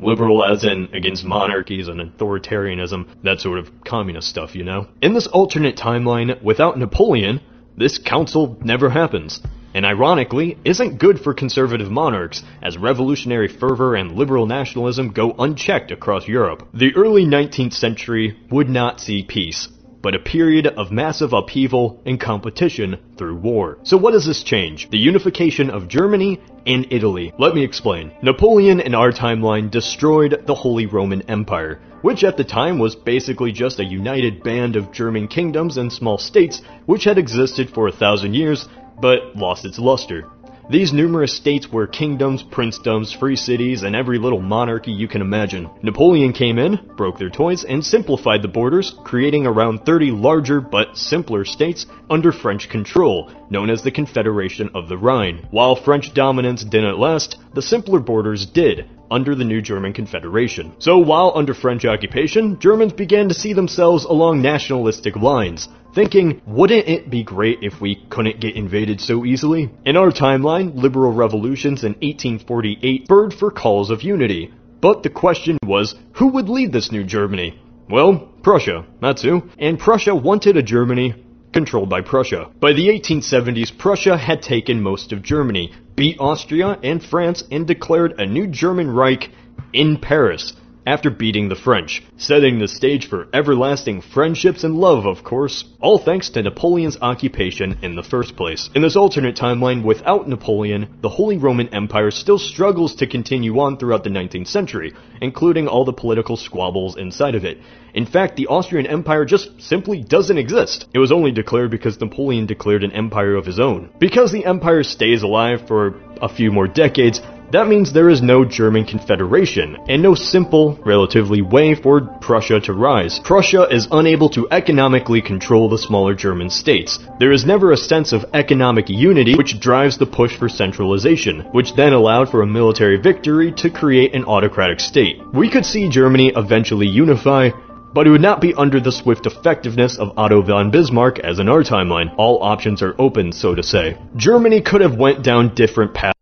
Liberal as in against monarchies and authoritarianism, that sort of communist stuff, you know? In this alternate timeline, without Napoleon, this council never happens. And ironically, isn't good for conservative monarchs, as revolutionary fervor and liberal nationalism go unchecked across Europe. The early 19th century would not see peace, but a period of massive upheaval and competition through war. So what does this change? The unification of Germany and Italy. Let me explain. Napoleon in our timeline destroyed the Holy Roman Empire, which at the time was basically just a united band of German kingdoms and small states which had existed for a thousand years but lost its luster. These numerous states were kingdoms, princedoms, free cities, and every little monarchy you can imagine. Napoleon came in, broke their toys, and simplified the borders, creating around 30 larger but simpler states under French control, known as the Confederation of the Rhine. While French dominance didn't last, the simpler borders did, under the new German Confederation. So while under French occupation, Germans began to see themselves along nationalistic lines, thinking, wouldn't it be great if we couldn't get invaded so easily? In our timeline, liberal revolutions in 1848 spurred for calls of unity. But the question was, who would lead this new Germany? Well, Prussia, that's who. And Prussia wanted a Germany controlled by Prussia. By the 1870s, Prussia had taken most of Germany, beat Austria and France, and declared a new German Reich in Paris after beating the French, setting the stage for everlasting friendships and love, of course, all thanks to Napoleon's occupation in the first place. In this alternate timeline, without Napoleon, the Holy Roman Empire still struggles to continue on throughout the 19th century, including all the political squabbles inside of it. In fact, the Austrian Empire just simply doesn't exist. It was only declared because Napoleon declared an empire of his own. Because the empire stays alive for a few more decades, that means there is no German Confederation, and no simple, relatively way for Prussia to rise. Prussia is unable to economically control the smaller German states. There is never a sense of economic unity which drives the push for centralization, which then allowed for a military victory to create an autocratic state. We could see Germany eventually unify, but it would not be under the swift effectiveness of Otto von Bismarck as in our timeline. All options are open, so to say. Germany could have went down different paths.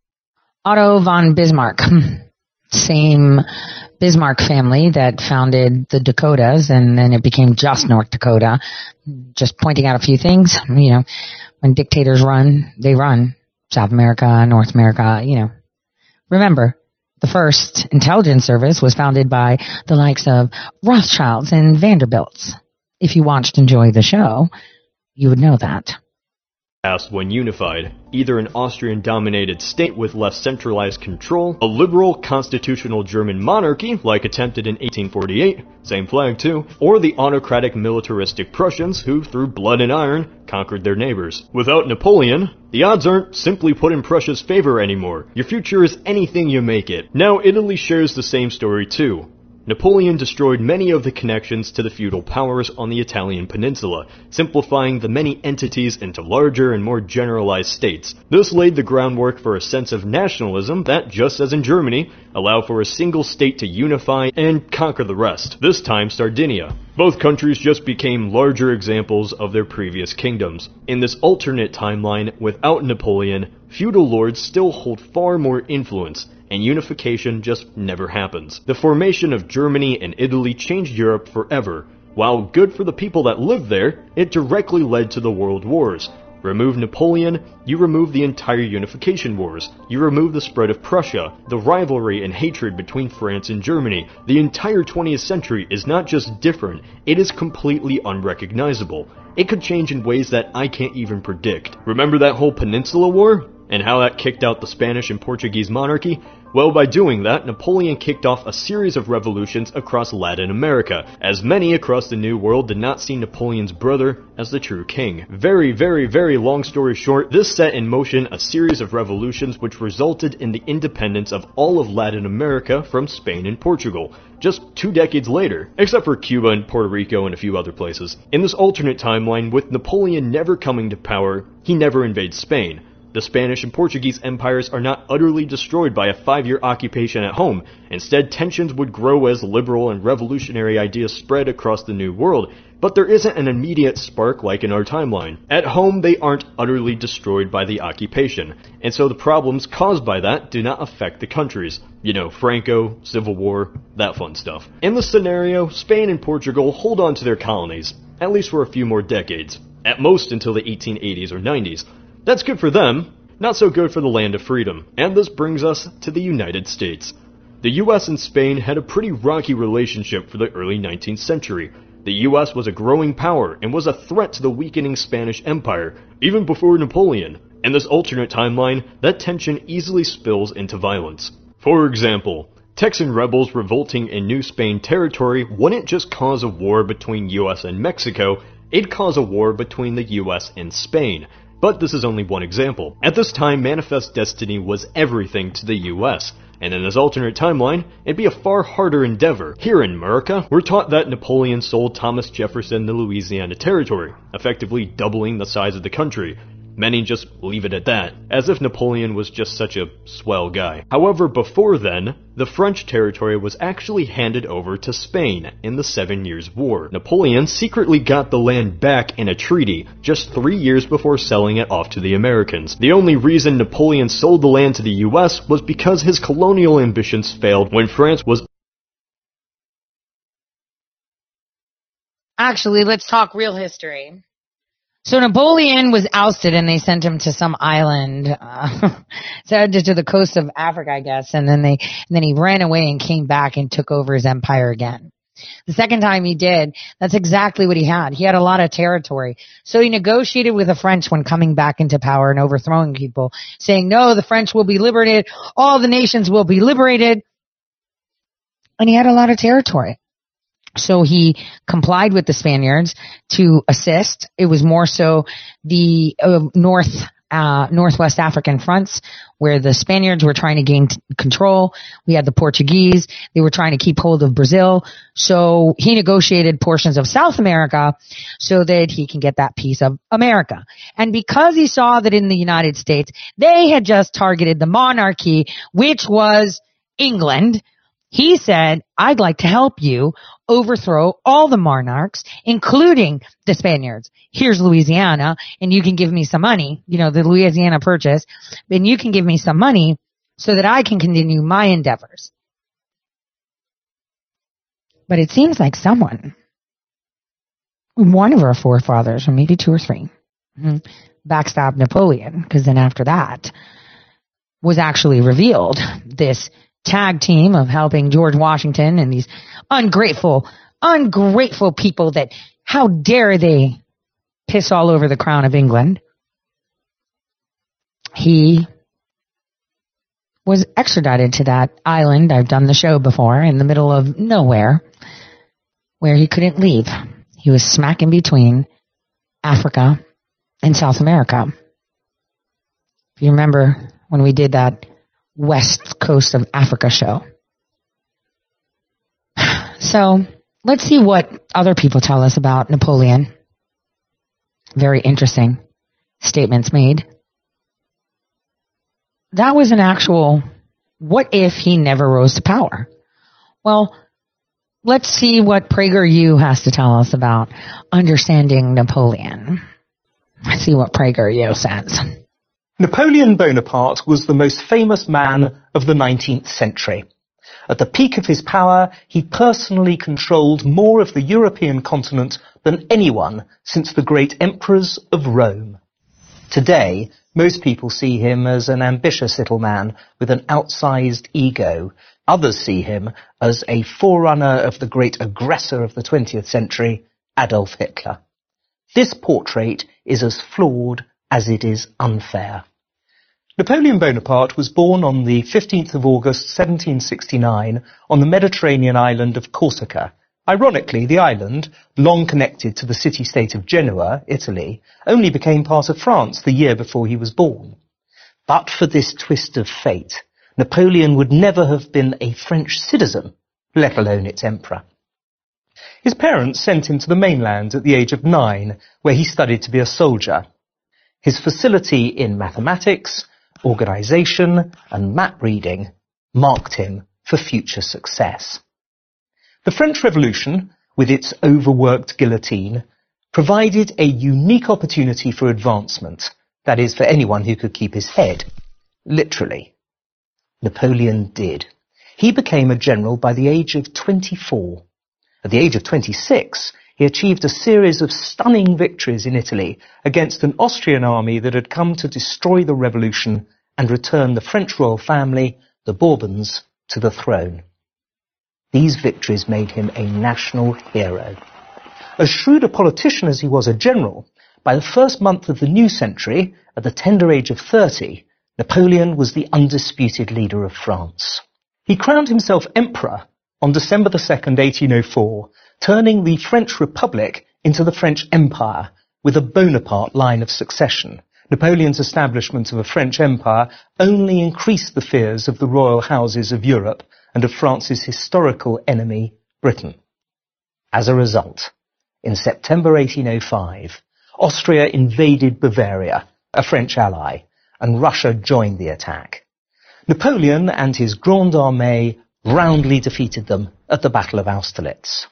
Otto von Bismarck. Same Bismarck family that founded the Dakotas and then it became just North Dakota. Just pointing out a few things, you know, when dictators run, they run. South America, North America, you know. Remember, the first intelligence service was founded by the likes of Rothschilds and Vanderbilts. If you watched Enjoy the Show, you would know that when unified, either an Austrian dominated state with less centralized control, a liberal constitutional German monarchy, like attempted in 1848, same flag too, or the autocratic militaristic Prussians who, through blood and iron, conquered their neighbors. Without Napoleon, the odds aren't simply put in Prussia's favor anymore. Your future is anything you make it. Now, Italy shares the same story too. Napoleon destroyed many of the connections to the feudal powers on the Italian peninsula, simplifying the many entities into larger and more generalized states. This laid the groundwork for a sense of nationalism that, just as in Germany, allowed for a single state to unify and conquer the rest, this time Sardinia. Both countries just became larger examples of their previous kingdoms. In this alternate timeline, without Napoleon, feudal lords still hold far more influence, and unification just never happens. The formation of Germany and Italy changed Europe forever. While good for the people that lived there, it directly led to the world wars. Remove Napoleon, you remove the entire unification wars. You remove the spread of Prussia, the rivalry and hatred between France and Germany. The entire 20th century is not just different, it is completely unrecognizable. It could change in ways that I can't even predict. Remember that whole Peninsula War? And how that kicked out the Spanish and Portuguese monarchy? Well, by doing that, Napoleon kicked off a series of revolutions across Latin America, as many across the New World did not see Napoleon's brother as the true king. Very, very, very long story short, this set in motion a series of revolutions which resulted in the independence of all of Latin America from Spain and Portugal, just two decades later, except for Cuba and Puerto Rico and a few other places. In this alternate timeline, with Napoleon never coming to power, he never invades Spain. The Spanish and Portuguese empires are not utterly destroyed by a five-year occupation at home. Instead, tensions would grow as liberal and revolutionary ideas spread across the New World, but there isn't an immediate spark like in our timeline. At home, they aren't utterly destroyed by the occupation, and so the problems caused by that do not affect the countries. You know, Franco, Civil War, that fun stuff. In the scenario, Spain and Portugal hold on to their colonies, at least for a few more decades, at most until the 1880s or 90s. That's good for them, not so good for the land of freedom. And this brings us to the United States. The US and Spain had a pretty rocky relationship for the early 19th century. The US was a growing power and was a threat to the weakening Spanish Empire, even before Napoleon. In this alternate timeline, that tension easily spills into violence. For example, Texan rebels revolting in New Spain territory wouldn't just cause a war between US and Mexico, it'd cause a war between the US and Spain. But this is only one example. At this time, Manifest Destiny was everything to the US, and in this alternate timeline, it'd be a far harder endeavor. Here in America, we're taught that Napoleon sold Thomas Jefferson the Louisiana Territory, effectively doubling the size of the country, Many just leave it at that, as if Napoleon was just such a swell guy. However, before then, the French territory was actually handed over to Spain in the Seven Years' War. Napoleon secretly got the land back in a treaty just three years before selling it off to the Americans. The only reason Napoleon sold the land to the US was because his colonial ambitions failed when France was Actually, let's talk real history. So Napoleon was ousted and they sent him to some island, uh, to, to the coast of Africa, I guess. And then they, and then he ran away and came back and took over his empire again. The second time he did, that's exactly what he had. He had a lot of territory. So he negotiated with the French when coming back into power and overthrowing people, saying, no, the French will be liberated. All the nations will be liberated. And he had a lot of territory. So he complied with the Spaniards to assist. It was more so the uh, North, uh, Northwest African fronts where the Spaniards were trying to gain t- control. We had the Portuguese. They were trying to keep hold of Brazil. So he negotiated portions of South America so that he can get that piece of America. And because he saw that in the United States, they had just targeted the monarchy, which was England, he said, I'd like to help you overthrow all the monarchs, including the Spaniards. Here's Louisiana, and you can give me some money, you know, the Louisiana purchase, and you can give me some money so that I can continue my endeavors. But it seems like someone, one of our forefathers, or maybe two or 3 mm-hmm, backstabbed Napoleon, because then after that was actually revealed this tag team of helping George Washington and these ungrateful, ungrateful people that how dare they piss all over the crown of England. He was extradited to that island. I've done the show before in the middle of nowhere where he couldn't leave. He was smack in between Africa and South America. If you remember when we did that west coast of Africa show. So let's see what other people tell us about Napoleon. Very interesting statements made. That was an actual, what if he never rose to power? Well, let's see what PragerU has to tell us about understanding Napoleon. Let's see what PragerU says. Napoleon Bonaparte was the most famous man of the 19th century. At the peak of his power, he personally controlled more of the European continent than anyone since the great emperors of Rome. Today, most people see him as an ambitious little man with an outsized ego. Others see him as a forerunner of the great aggressor of the 20th century, Adolf Hitler. This portrait is as flawed as it is unfair. Napoleon Bonaparte was born on the 15th of August 1769 on the Mediterranean island of Corsica. Ironically, the island, long connected to the city-state of Genoa, Italy, only became part of France the year before he was born. But for this twist of fate, Napoleon would never have been a French citizen, let alone its emperor. His parents sent him to the mainland at the age of nine, where he studied to be a soldier. His facility in mathematics, organization, and map reading marked him for future success. The French Revolution, with its overworked guillotine, provided a unique opportunity for advancement, that is, for anyone who could keep his head, literally. Napoleon did. He became a general by the age of 24. At the age of 26, he achieved a series of stunning victories in Italy against an Austrian army that had come to destroy the revolution and return the French royal family, the Bourbons, to the throne. These victories made him a national hero. As shrewd a politician as he was a general, by the first month of the new century, at the tender age of 30, Napoleon was the undisputed leader of France. He crowned himself emperor on December 2, 1804, turning the French Republic into the French Empire with a Bonaparte line of succession. Napoleon's establishment of a French empire only increased the fears of the royal houses of Europe and of France's historical enemy, Britain. As a result, in September 1805, Austria invaded Bavaria, a French ally, and Russia joined the attack. Napoleon and his Grande Armée roundly defeated them at the Battle of Austerlitz.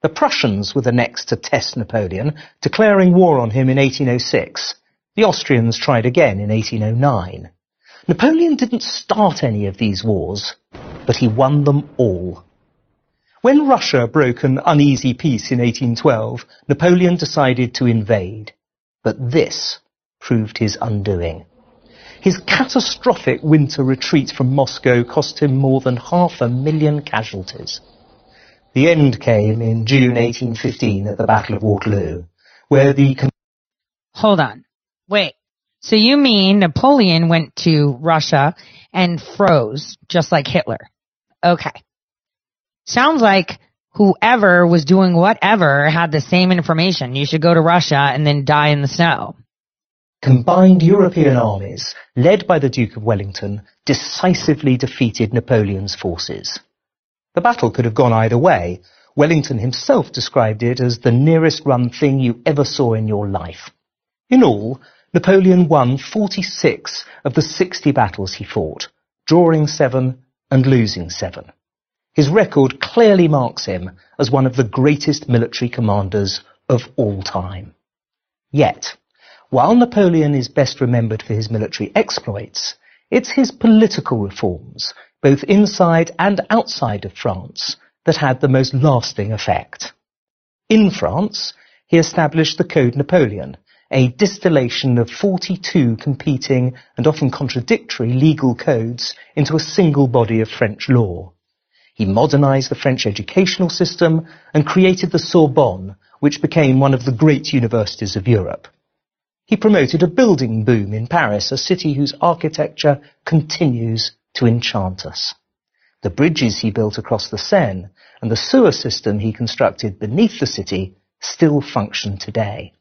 The Prussians were the next to test Napoleon, declaring war on him in 1806. The Austrians tried again in 1809. Napoleon didn't start any of these wars, but he won them all. When Russia broke an uneasy peace in 1812, Napoleon decided to invade. But this proved his undoing. His catastrophic winter retreat from Moscow cost him more than half a million casualties. The end came in June 1815 at the Battle of Waterloo, where the... Hold on. Wait. So you mean Napoleon went to Russia and froze, just like Hitler? Okay. Sounds like whoever was doing whatever had the same information. You should go to Russia and then die in the snow. Combined European armies, led by the Duke of Wellington, decisively defeated Napoleon's forces. The battle could have gone either way. Wellington himself described it as the nearest run thing you ever saw in your life. In all, Napoleon won 46 of the 60 battles he fought, drawing seven and losing seven. His record clearly marks him as one of the greatest military commanders of all time. Yet, while Napoleon is best remembered for his military exploits, it's his political reforms, both inside and outside of France, that had the most lasting effect. In France, he established the Code Napoleon, a distillation of 42 competing and often contradictory legal codes into a single body of French law. He modernized the French educational system and created the Sorbonne, which became one of the great universities of Europe. He promoted a building boom in Paris, a city whose architecture continues to enchant us. The bridges he built across the Seine and the sewer system he constructed beneath the city still function today.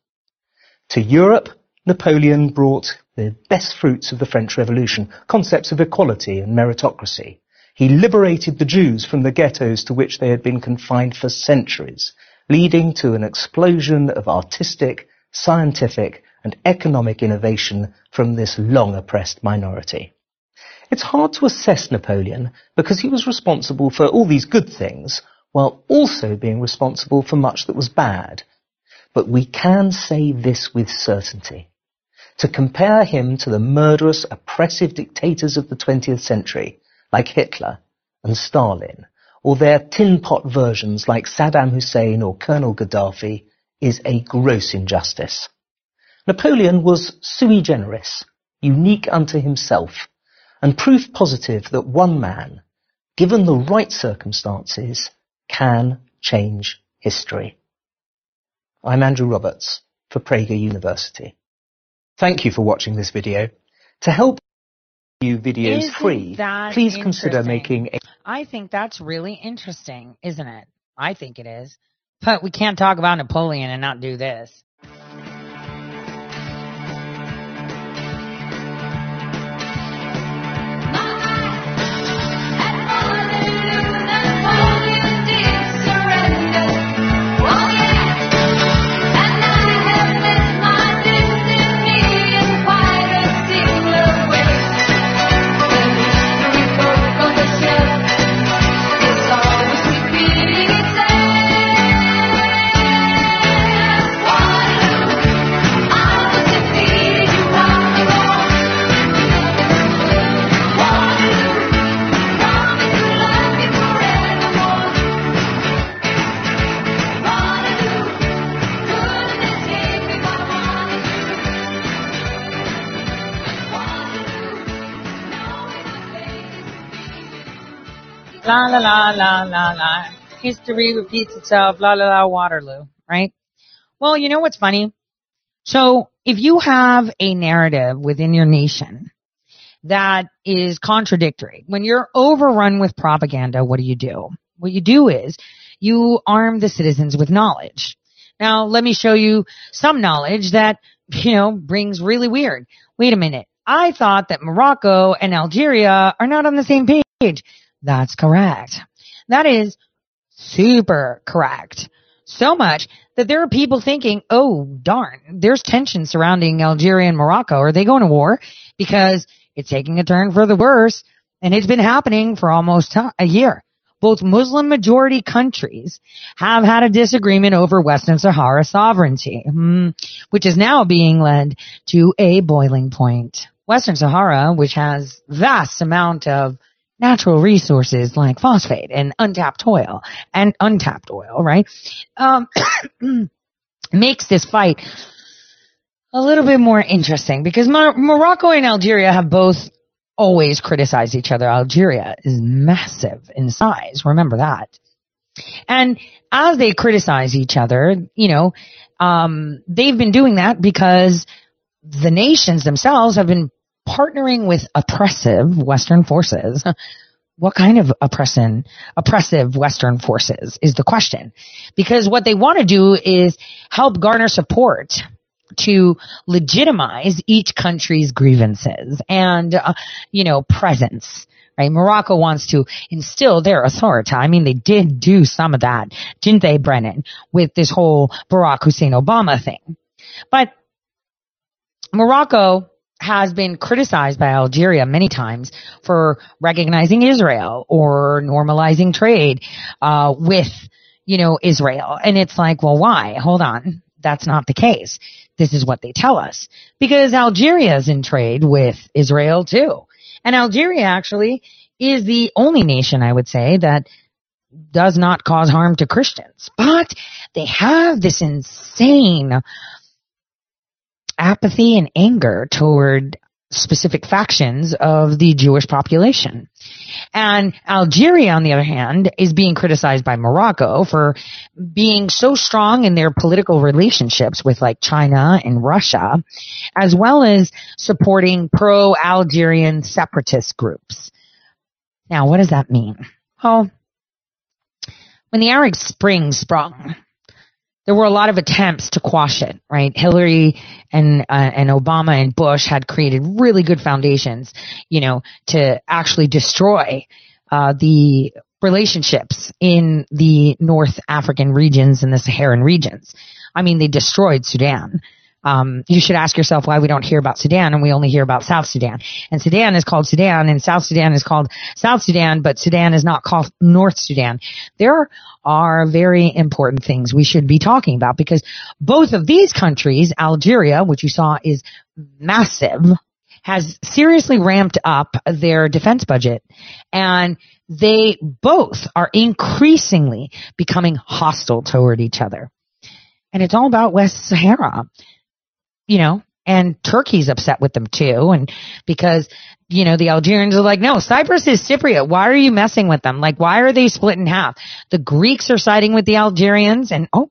To Europe, Napoleon brought the best fruits of the French Revolution, concepts of equality and meritocracy. He liberated the Jews from the ghettos to which they had been confined for centuries, leading to an explosion of artistic, scientific, and economic innovation from this long oppressed minority. It's hard to assess Napoleon because he was responsible for all these good things while also being responsible for much that was bad. But we can say this with certainty. To compare him to the murderous, oppressive dictators of the 20th century, like Hitler and Stalin, or their tin pot versions like Saddam Hussein or Colonel Gaddafi, is a gross injustice. Napoleon was sui generis, unique unto himself, and proof positive that one man, given the right circumstances, can change history. I'm Andrew Roberts for Prager University. Thank you for watching this video. To help you videos Isn't free, please consider making a I think that's really interesting, isn't it? I think it is. But we can't talk about Napoleon and not do this. La la la la la la. History repeats itself. La la la Waterloo, right? Well, you know what's funny? So if you have a narrative within your nation that is contradictory, when you're overrun with propaganda, what do you do? What you do is you arm the citizens with knowledge. Now, let me show you some knowledge that, you know, brings really weird. Wait a minute. I thought that Morocco and Algeria are not on the same page. That's correct. That is super correct. So much that there are people thinking, oh darn, there's tension surrounding Algeria and Morocco. Are they going to war? Because it's taking a turn for the worse and it's been happening for almost a year. Both Muslim majority countries have had a disagreement over Western Sahara sovereignty, hmm, which is now being led to a boiling point. Western Sahara, which has vast amount of natural resources like phosphate and untapped oil and untapped oil, right? Um, makes this fight a little bit more interesting because Mor- Morocco and Algeria have both always criticized each other. Algeria is massive in size. Remember that. And as they criticize each other, you know, um, they've been doing that because the nations themselves have been partnering with oppressive Western forces. What kind of oppression, oppressive Western forces is the question. Because what they want to do is help garner support to legitimize each country's grievances and, uh, you know, presence. Right? Morocco wants to instill their authority. I mean, they did do some of that, didn't they, Brennan, with this whole Barack Hussein Obama thing. But Morocco has been criticized by Algeria many times for recognizing Israel or normalizing trade uh, with, you know, Israel. And it's like, well, why? Hold on. That's not the case. This is what they tell us. Because Algeria is in trade with Israel too. And Algeria actually is the only nation, I would say, that does not cause harm to Christians. But they have this insane apathy and anger toward specific factions of the Jewish population. And Algeria, on the other hand, is being criticized by Morocco for being so strong in their political relationships with like China and Russia, as well as supporting pro-Algerian separatist groups. Now, what does that mean? Well, when the Arab Spring sprung, there were a lot of attempts to quash it, right? Hillary and uh, and Obama and Bush had created really good foundations, you know, to actually destroy uh, the relationships in the North African regions and the Saharan regions. I mean, they destroyed Sudan. Um, you should ask yourself why we don't hear about Sudan and we only hear about South Sudan. And Sudan is called Sudan and South Sudan is called South Sudan, but Sudan is not called North Sudan. There are very important things we should be talking about because both of these countries, Algeria, which you saw is massive, has seriously ramped up their defense budget and they both are increasingly becoming hostile toward each other. And it's all about West Sahara you know, and Turkey's upset with them too. And because, you know, the Algerians are like, no, Cyprus is Cypriot. Why are you messing with them? Like, why are they split in half? The Greeks are siding with the Algerians and, oh,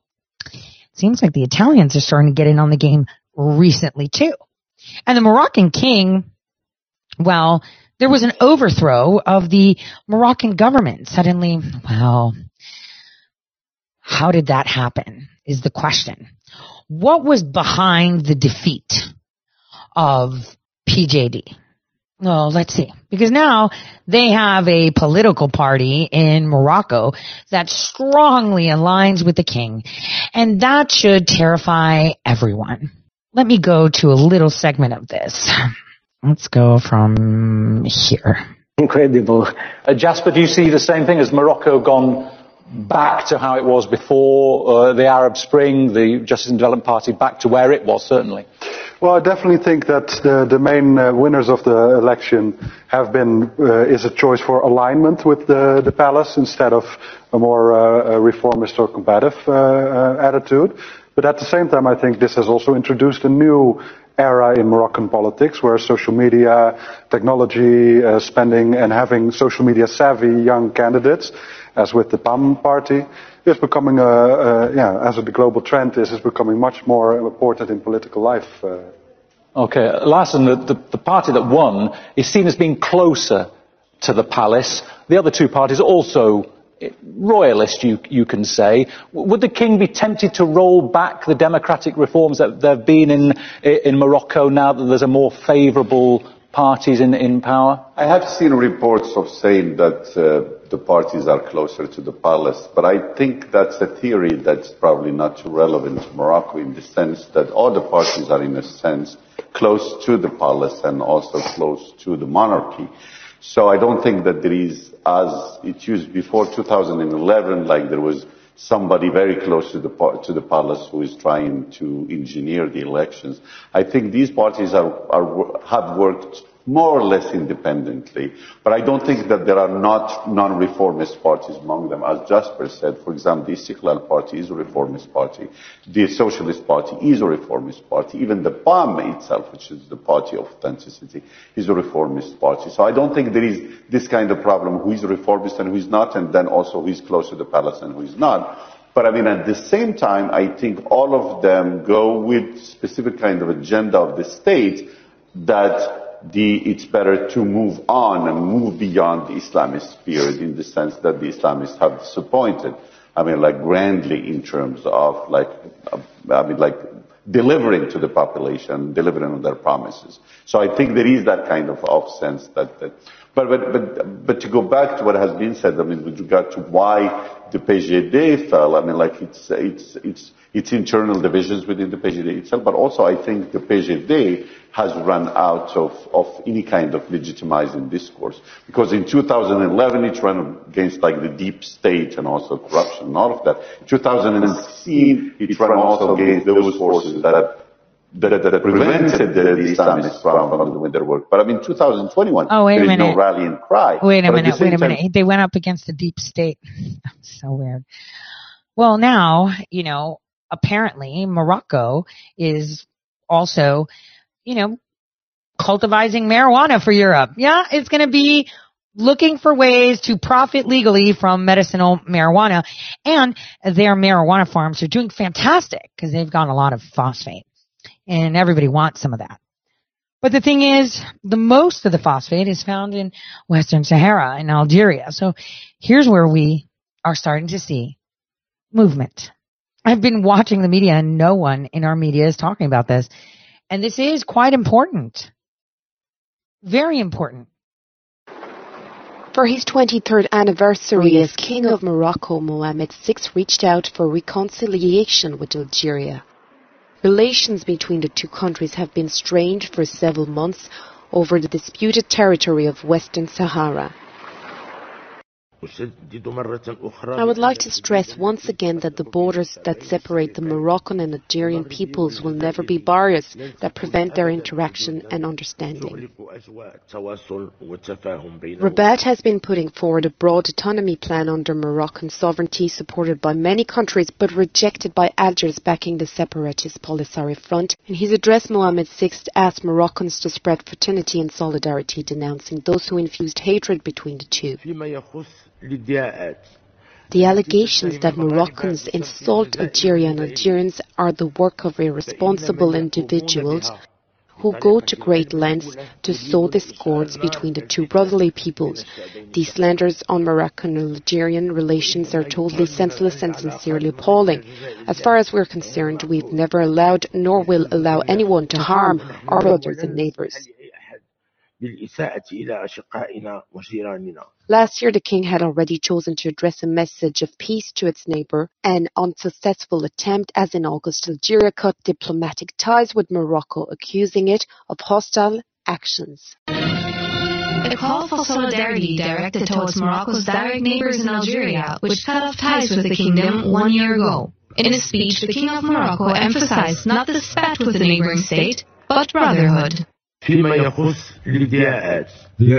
seems like the Italians are starting to get in on the game recently too. And the Moroccan king, well, there was an overthrow of the Moroccan government. Suddenly, well, how did that happen is the question. What was behind the defeat of PJD? Well, let's see. Because now they have a political party in Morocco that strongly aligns with the king. And that should terrify everyone. Let me go to a little segment of this. Let's go from here. Incredible. Uh, Jasper, do you see the same thing? Has Morocco gone back to how it was before uh, the Arab Spring, the Justice and Development Party back to where it was, certainly? Well, I definitely think that the, the main uh, winners of the election have been, uh, is a choice for alignment with the, the palace instead of a more uh, reformist or combative uh, uh, attitude. But at the same time, I think this has also introduced a new era in Moroccan politics where social media, technology uh, spending and having social media savvy young candidates, as with the PAM party, is becoming a, a yeah, as the global trend is, is becoming much more important in political life. Uh. Okay, Larsen, the, the, the party that won is seen as being closer to the palace. The other two parties also royalist, you, you can say. Would the king be tempted to roll back the democratic reforms that there have been in, in Morocco now that there's a more favourable parties in, in power? I have seen reports of saying that uh, the parties are closer to the palace, but I think that's a theory that's probably not too relevant to Morocco in the sense that all the parties are in a sense close to the palace and also close to the monarchy. So I don't think that there is, as it used before 2011, like there was somebody very close to the, to the palace who is trying to engineer the elections. I think these parties are, are, have worked more or less independently. But I don't think that there are not non-reformist parties among them. As Jasper said, for example, the Istiklal party is a reformist party. The Socialist party is a reformist party. Even the PAM itself, which is the party of authenticity, is a reformist party. So I don't think there is this kind of problem, who is a reformist and who is not, and then also who is close to the palace and who is not. But I mean, at the same time, I think all of them go with specific kind of agenda of the state that the, it's better to move on and move beyond the Islamist period in the sense that the Islamists have disappointed. I mean, like grandly in terms of like, uh, I mean, like delivering to the population, delivering on their promises. So I think there is that kind of, off sense that, that but, but, but, but to go back to what has been said, I mean, with regard to why the PJD fell, I mean, like it's, it's, it's, it's internal divisions within the PJD itself, but also I think the PJD has run out of, of any kind of legitimizing discourse. Because in 2011 it ran against like the deep state and also corruption and all of that. In 2016 it ran also against those forces that that, that prevented the, the Islamists from, from doing their work. But I mean, 2021, oh, wait there a minute. no rallying cry. Wait a but minute, wait a minute. Time, they went up against the deep state. so weird. Well, now, you know, apparently Morocco is also you know, cultivating marijuana for Europe. Yeah, it's going to be looking for ways to profit legally from medicinal marijuana and their marijuana farms are doing fantastic because they've got a lot of phosphate and everybody wants some of that. But the thing is, the most of the phosphate is found in Western Sahara in Algeria. So here's where we are starting to see movement. I've been watching the media and no one in our media is talking about this. And this is quite important. Very important. For his 23rd anniversary as King of Morocco, Mohammed VI reached out for reconciliation with Algeria. Relations between the two countries have been strained for several months over the disputed territory of Western Sahara. I would like to stress once again that the borders that separate the Moroccan and Algerian peoples will never be barriers that prevent their interaction and understanding. Rabat has been putting forward a broad autonomy plan under Moroccan sovereignty supported by many countries but rejected by Algiers backing the separatist Polisario Front. In his address, Mohammed VI asked Moroccans to spread fraternity and solidarity, denouncing those who infused hatred between the two. The allegations that Moroccans insult Algeria and Algerians are the work of irresponsible individuals who go to great lengths to sow discords between the two brotherly peoples. These slanders on Moroccan-Algerian relations are totally senseless and sincerely appalling. As far as we're concerned, we've never allowed nor will allow anyone to harm our brothers and neighbors. Last year, the king had already chosen to address a message of peace to its neighbor. An unsuccessful attempt, as in August, Algeria cut diplomatic ties with Morocco, accusing it of hostile actions. A call for solidarity directed towards Morocco's direct neighbors in Algeria, which cut off ties with the kingdom one year ago. In a speech, the King of Morocco emphasized not the spat with the neighboring state, but brotherhood. The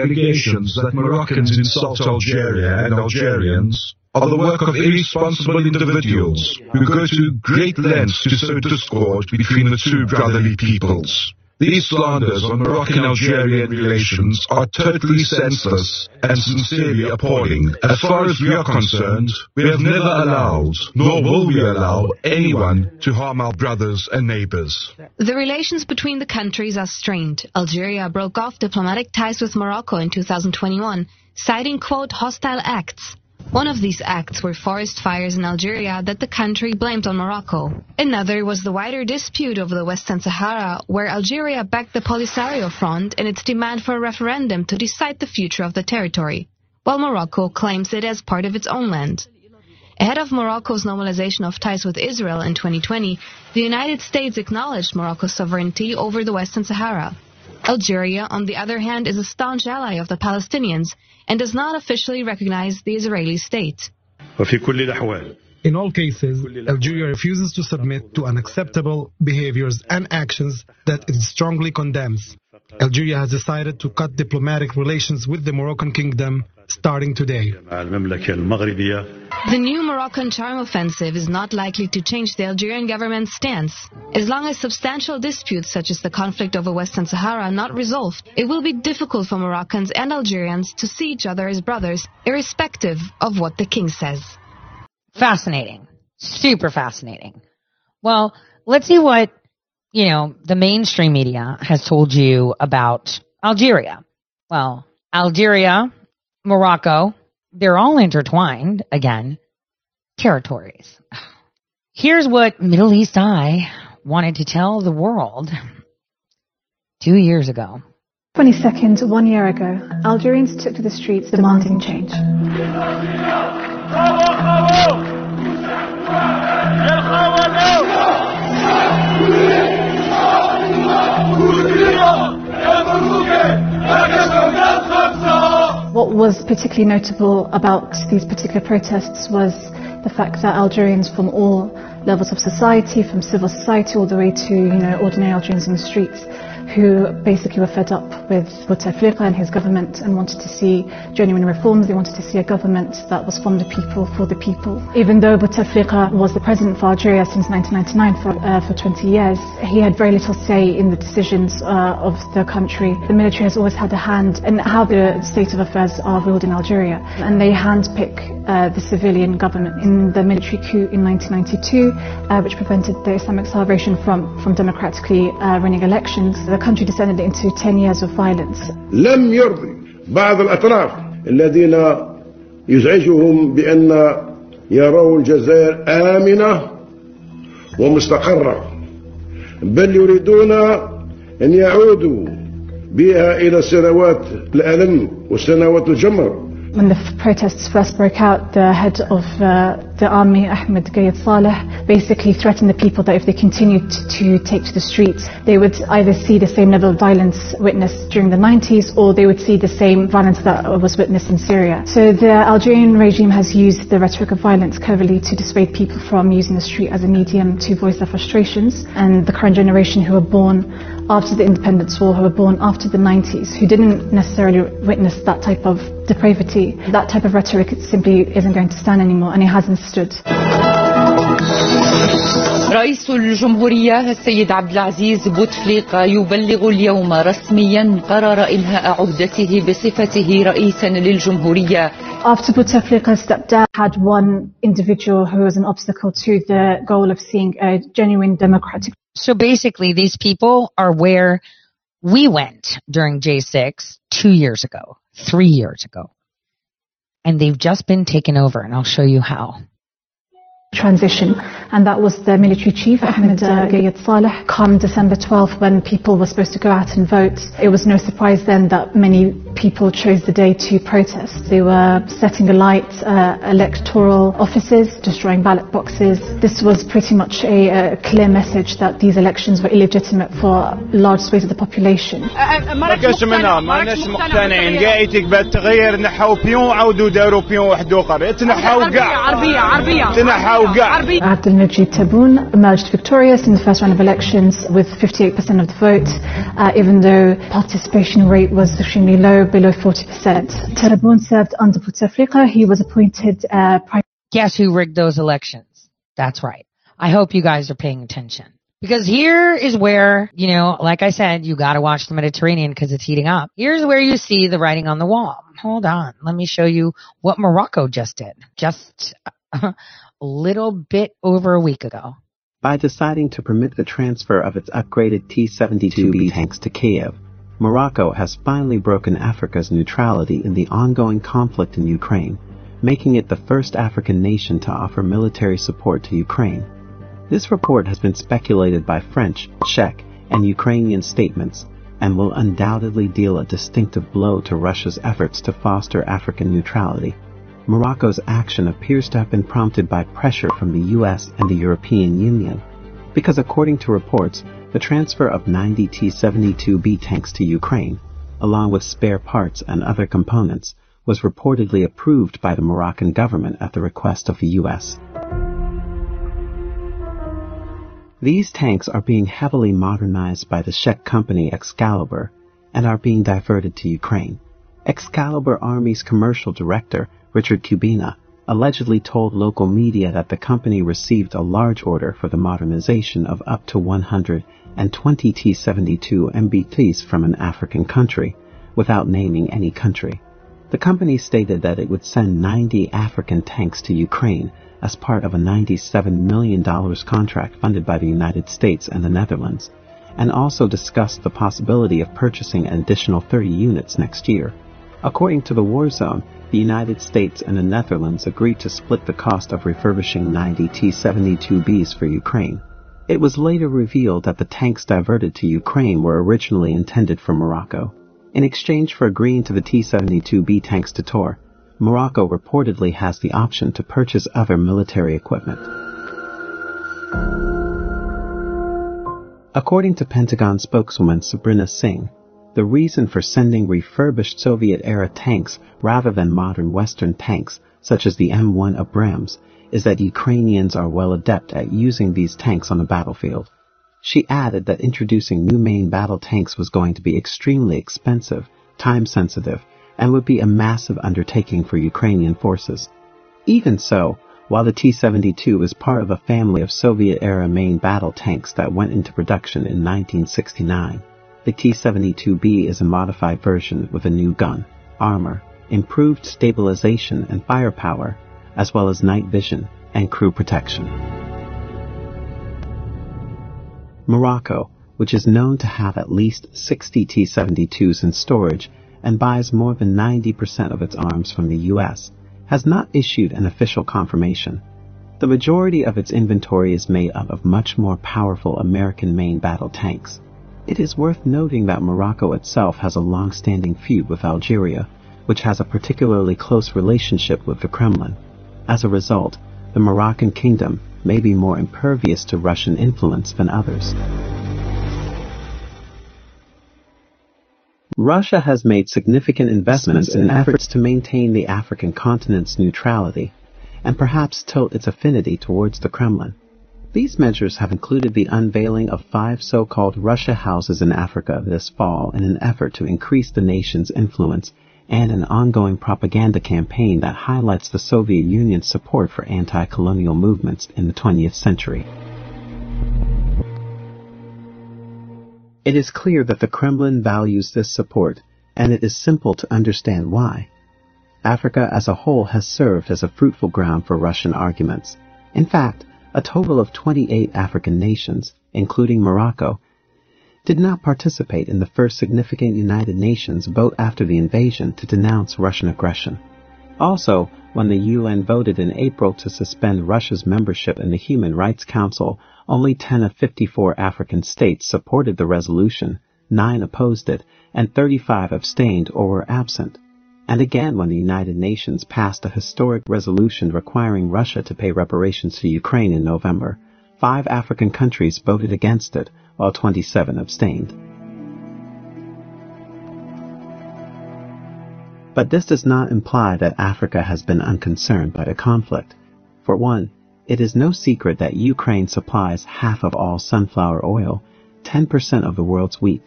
allegations that Moroccans insult Algeria and Algerians are the work of irresponsible individuals who go to great lengths to sow discord between the two brotherly peoples. These slanders on Moroccan-Algerian relations are totally senseless and sincerely appalling. As far as we are concerned, we have never allowed, nor will we allow, anyone to harm our brothers and neighbors. The relations between the countries are strained. Algeria broke off diplomatic ties with Morocco in 2021, citing, quote, hostile acts. One of these acts were forest fires in Algeria that the country blamed on Morocco. Another was the wider dispute over the Western Sahara, where Algeria backed the Polisario Front in its demand for a referendum to decide the future of the territory, while Morocco claims it as part of its own land. Ahead of Morocco's normalization of ties with Israel in 2020, the United States acknowledged Morocco's sovereignty over the Western Sahara. Algeria, on the other hand, is a staunch ally of the Palestinians and does not officially recognize the Israeli state. In all cases, Algeria refuses to submit to unacceptable behaviors and actions that it strongly condemns. Algeria has decided to cut diplomatic relations with the Moroccan kingdom starting today. The new Moroccan charm offensive is not likely to change the Algerian government's stance. As long as substantial disputes such as the conflict over Western Sahara are not resolved, it will be difficult for Moroccans and Algerians to see each other as brothers, irrespective of what the king says. Fascinating. Super fascinating. Well, let's see what, you know, the mainstream media has told you about Algeria. Well, Algeria, Morocco, they're all intertwined again. Territories. Here's what Middle East Eye wanted to tell the world two years ago. 22nd, one year ago, Algerians took to the streets demanding change. What was particularly notable about these particular protests was the fact that Algerians from all levels of society, from civil society all the way to, you know, ordinary Algerians in the streets, who basically were fed up with Bouteflika and his government and wanted to see genuine reforms. They wanted to see a government that was from the people, for the people. Even though Bouteflika was the president for Algeria since 1999 for, uh, for 20 years, he had very little say in the decisions uh, of the country. The military has always had a hand in how the state of affairs are ruled in Algeria. And they handpick uh, the civilian government in the military coup in 1992, uh, which prevented the Islamic Salvation from, from democratically uh, running elections. The country descended into 10 years of violence. لم يرضي بعض الأطراف الذين يزعجهم بأن يروا الجزائر آمنة ومستقرة بل يريدون أن يعودوا بها إلى سنوات الألم وسنوات الجمر When the protests first broke out, the head of uh, the army, Ahmed Gayed Saleh, basically threatened the people that if they continued to take to the streets, they would either see the same level of violence witnessed during the 90s or they would see the same violence that was witnessed in Syria. So the Algerian regime has used the rhetoric of violence cleverly to dissuade people from using the street as a medium to voice their frustrations. And the current generation who were born after the independence war, who were born after the 90s, who didn't necessarily witness that type of depravity, that type of rhetoric simply isn't going to stand anymore, and it hasn't stood. رئيس الجمهورية السيد عبد العزيز بوتفليقة يبلغ اليوم رسميا قرار إنهاء عهدته بصفته رئيسا للجمهورية After Bouteflika stepped down, had one individual who was an obstacle to the goal of seeing a genuine democratic. So basically, these people are where We went during J6 two years ago, three years ago, and they've just been taken over, and I'll show you how transition, and that was the military chief, Ahmed uh, Gayed Saleh. Come December 12th, when people were supposed to go out and vote, it was no surprise then that many people chose the day to protest. They were setting alight uh, electoral offices, destroying ballot boxes. This was pretty much a, a, clear message that these elections were illegitimate for large swathes of the population. Abdel Majid Tebboune emerged victorious in the first round of elections with 58% of the vote, uh, even though participation rate was extremely low, below 40%. Tebboune served under Bouteflika. He was appointed uh, prime. Guess who rigged those elections? That's right. I hope you guys are paying attention. Because here is where, you know, like I said, you gotta watch the Mediterranean because it's heating up. Here's where you see the writing on the wall. Hold on. Let me show you what Morocco just did. Just a little bit over a week ago. By deciding to permit the transfer of its upgraded T-72B tanks to Kiev, Morocco has finally broken Africa's neutrality in the ongoing conflict in Ukraine, making it the first African nation to offer military support to Ukraine. This report has been speculated by French, Czech, and Ukrainian statements and will undoubtedly deal a distinctive blow to Russia's efforts to foster African neutrality. Morocco's action appears to have been prompted by pressure from the US and the European Union, because according to reports, the transfer of 90 T-72B tanks to Ukraine, along with spare parts and other components, was reportedly approved by the Moroccan government at the request of the US. These tanks are being heavily modernized by the Czech company Excalibur and are being diverted to Ukraine. Excalibur Army's commercial director, Richard Kubina, allegedly told local media that the company received a large order for the modernization of up to 120 T-72 MBTs from an African country, without naming any country. The company stated that it would send 90 African tanks to Ukraine as part of a $97 million contract funded by the United States and the Netherlands, and also discussed the possibility of purchasing an additional 30 units next year. According to the War Zone, the United States and the Netherlands agreed to split the cost of refurbishing 90 T-72Bs for Ukraine. It was later revealed that the tanks diverted to Ukraine were originally intended for Morocco. In exchange for agreeing to the T-72B tanks to tour, Morocco reportedly has the option to purchase other military equipment. According to Pentagon spokeswoman Sabrina Singh, the reason for sending refurbished Soviet-era tanks rather than modern Western tanks, such as the M1 Abrams, is that Ukrainians are well adept at using these tanks on the battlefield. She added that introducing new main battle tanks was going to be extremely expensive, time sensitive, and would be a massive undertaking for Ukrainian forces. Even so, while the T-72 is part of a family of Soviet-era main battle tanks that went into production in 1969, the T-72B is a modified version with a new gun, armor, improved stabilization and firepower, as well as night vision and crew protection. Morocco, which is known to have at least 60 T-72s in storage and buys more than 90% of its arms from the U.S., has not issued an official confirmation. The majority of its inventory is made up of much more powerful American main battle tanks. It is worth noting that Morocco itself has a long-standing feud with Algeria, which has a particularly close relationship with the Kremlin. As a result, the Moroccan kingdom may be more impervious to Russian influence than others. Russia has made significant investments in efforts to maintain the African continent's neutrality and perhaps tilt its affinity towards the Kremlin. These measures have included the unveiling of five so-called Russia houses in Africa this fall in an effort to increase the nation's influence and an ongoing propaganda campaign that highlights the Soviet Union's support for anti-colonial movements in the 20th century. It is clear that the Kremlin values this support, and it is simple to understand why. Africa as a whole has served as a fruitful ground for Russian arguments. In fact, a total of 28 African nations, including Morocco, did not participate in the first significant United Nations vote after the invasion to denounce Russian aggression. Also, when the UN voted in April to suspend Russia's membership in the Human Rights Council, only 10 of 54 African states supported the resolution, 9 opposed it, and 35 abstained or were absent. And again when the United Nations passed a historic resolution requiring Russia to pay reparations to Ukraine in November, five African countries voted against it, while 27 abstained. But this does not imply that Africa has been unconcerned by the conflict. For one, it is no secret that Ukraine supplies half of all sunflower oil, 10% of the world's wheat,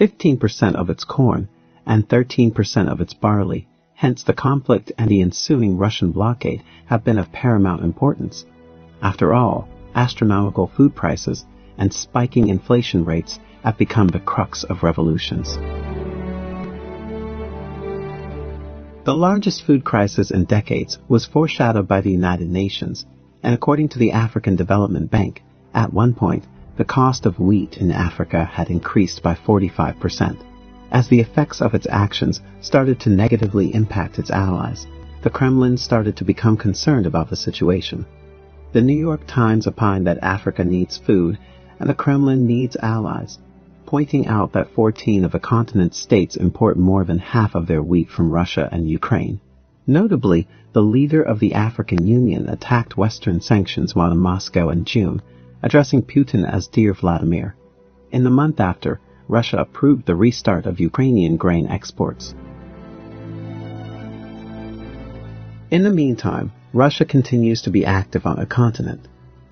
15% of its corn, and 13% of its barley. Hence the conflict and the ensuing Russian blockade have been of paramount importance. After all, astronomical food prices and spiking inflation rates have become the crux of revolutions. The largest food crisis in decades was foreshadowed by the United Nations, and according to the African Development Bank, at one point, the cost of wheat in Africa had increased by 45%. As the effects of its actions started to negatively impact its allies, the Kremlin started to become concerned about the situation. The New York Times opined that Africa needs food and the Kremlin needs allies, pointing out that 14 of the continent's states import more than half of their wheat from Russia and Ukraine. Notably, the leader of the African Union attacked Western sanctions while in Moscow in June, addressing Putin as Dear Vladimir. In the month after, Russia approved the restart of Ukrainian grain exports. In the meantime, Russia continues to be active on the continent.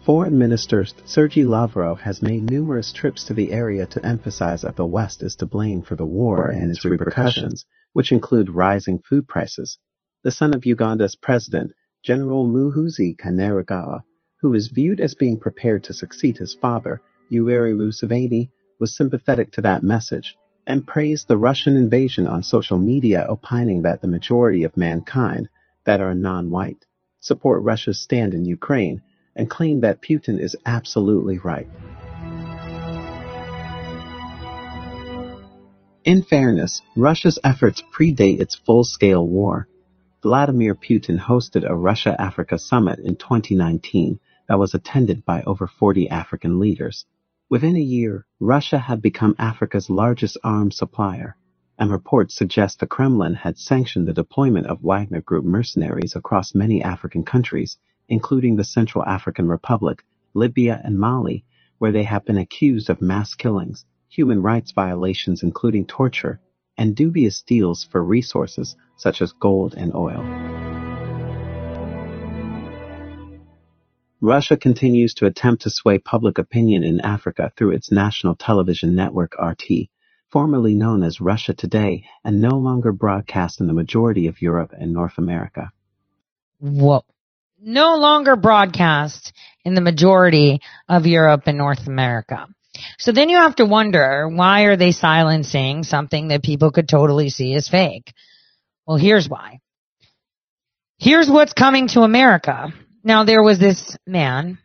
Foreign Minister Sergei Lavrov has made numerous trips to the area to emphasize that the West is to blame for the war and its repercussions, which include rising food prices. The son of Uganda's president, General Muhoozi Kainerugaba, who is viewed as being prepared to succeed his father, Yoweri Museveni, was sympathetic to that message and praised the Russian invasion on social media, opining that the majority of mankind, that are non-white, support Russia's stand in Ukraine and claim that Putin is absolutely right. In fairness, Russia's efforts predate its full-scale war. Vladimir Putin hosted a Russia-Africa summit in 2019 that was attended by over 40 African leaders. Within a year, Russia had become Africa's largest arms supplier, and reports suggest the Kremlin had sanctioned the deployment of Wagner Group mercenaries across many African countries, including the Central African Republic, Libya, and Mali, where they have been accused of mass killings, human rights violations including torture, and dubious deals for resources such as gold and oil. Russia continues to attempt to sway public opinion in Africa through its national television network RT, formerly known as Russia Today and no longer broadcast in the majority of Europe and North America. Whoa. No longer broadcast in the majority of Europe and North America. So then you have to wonder, why are they silencing something that people could totally see as fake? Well, here's why. Here's what's coming to America. Now there was this man,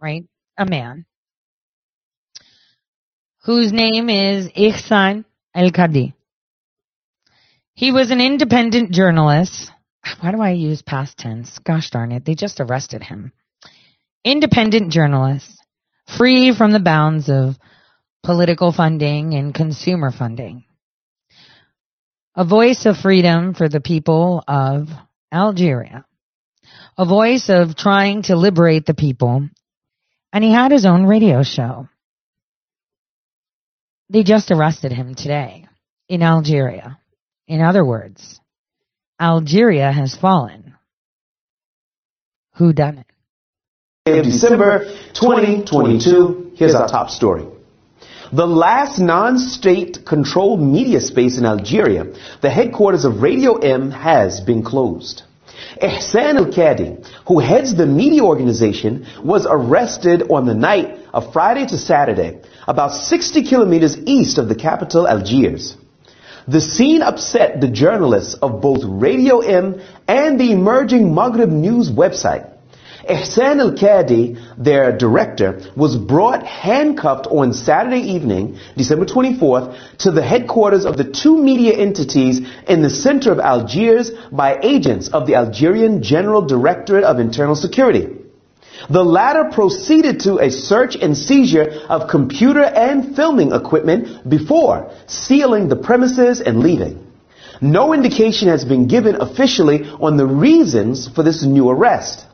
right? A man whose name is Ihsan El-Kadi. He was an independent journalist. Why do I use past tense? Gosh darn it. They just arrested him. Independent journalist, free from the bounds of political funding and consumer funding. A voice of freedom for the people of Algeria. A voice of trying to liberate the people. And he had his own radio show. They just arrested him today in Algeria. In other words, Algeria has fallen. Who done it? December 2022, here's our top story. The last non-state controlled media space in Algeria, the headquarters of Radio M has been closed. Ihsan al-Kadi, who heads the media organization, was arrested on the night of Friday to Saturday, about 60 kilometers east of the capital Algiers. The scene upset the journalists of both Radio M and the emerging Maghrib News website. Ihsan al-Kadi, their director, was brought handcuffed on Saturday evening, December 24th, to the headquarters of the two media entities in the center of Algiers by agents of the Algerian General Directorate of Internal Security. The latter proceeded to a search and seizure of computer and filming equipment before sealing the premises and leaving. No indication has been given officially on the reasons for this new arrest.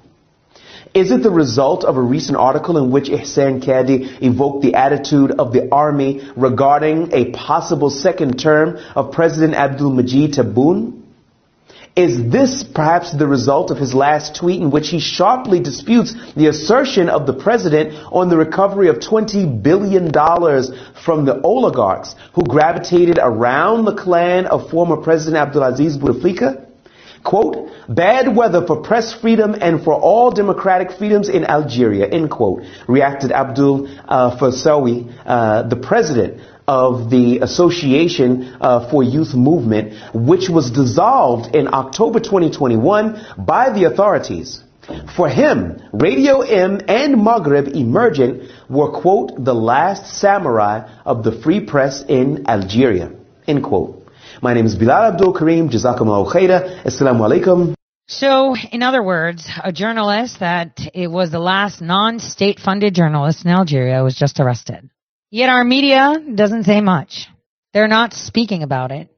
Is it the result of a recent article in which Ihsan Kadi evoked the attitude of the army regarding a possible second term of President Abdul Majid Tebboune? Is this perhaps the result of his last tweet in which he sharply disputes the assertion of the president on the recovery of $20 billion from the oligarchs who gravitated around the clan of former President Abdulaziz Bouteflika? Quote, bad weather for press freedom and for all democratic freedoms in Algeria, end quote, reacted Abdul uh, Farsawi, uh, the president of the Association uh, for Youth Movement, which was dissolved in October 2021 by the authorities. For him, Radio M and Maghreb Emergent were, quote, the last samurai of the free press in Algeria, end quote. My name is Bilal Abdul Karim. Jazakumullah khaira. Assalamu alaikum. So, in other words, a journalist that it was the last non-state funded journalist in Algeria was just arrested. Yet our media doesn't say much. They're not speaking about it.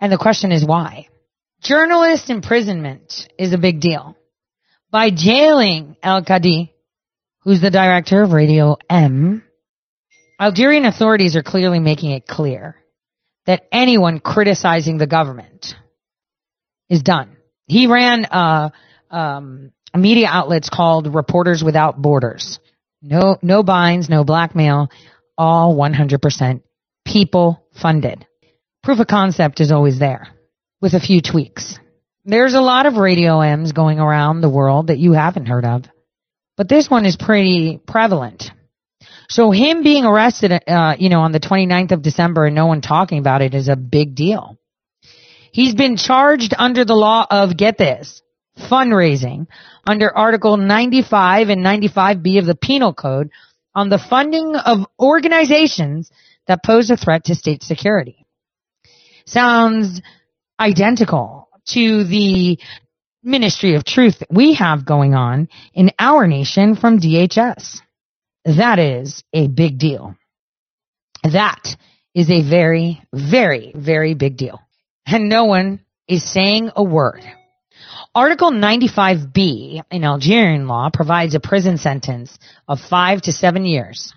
And the question is why? Journalist imprisonment is a big deal. By jailing El Kadi, who's the director of Radio M, Algerian authorities are clearly making it clear that anyone criticizing the government is done. He ran uh, um, media outlets called Reporters Without Borders. No, no binds, no blackmail, all 100% people funded. Proof of concept is always there with a few tweaks. There's a lot of radio M's going around the world that you haven't heard of, but this one is pretty prevalent. So him being arrested, uh, you know, on the 29th of December and no one talking about it is a big deal. He's been charged under the law of, get this, fundraising under Article 95 and 95B of the Penal Code on the funding of organizations that pose a threat to state security. Sounds identical to the Ministry of Truth that we have going on in our nation from DHS. That is a big deal. That is a very, very, very big deal. And no one is saying a word. Article 95B in Algerian law provides a prison sentence of five to seven years.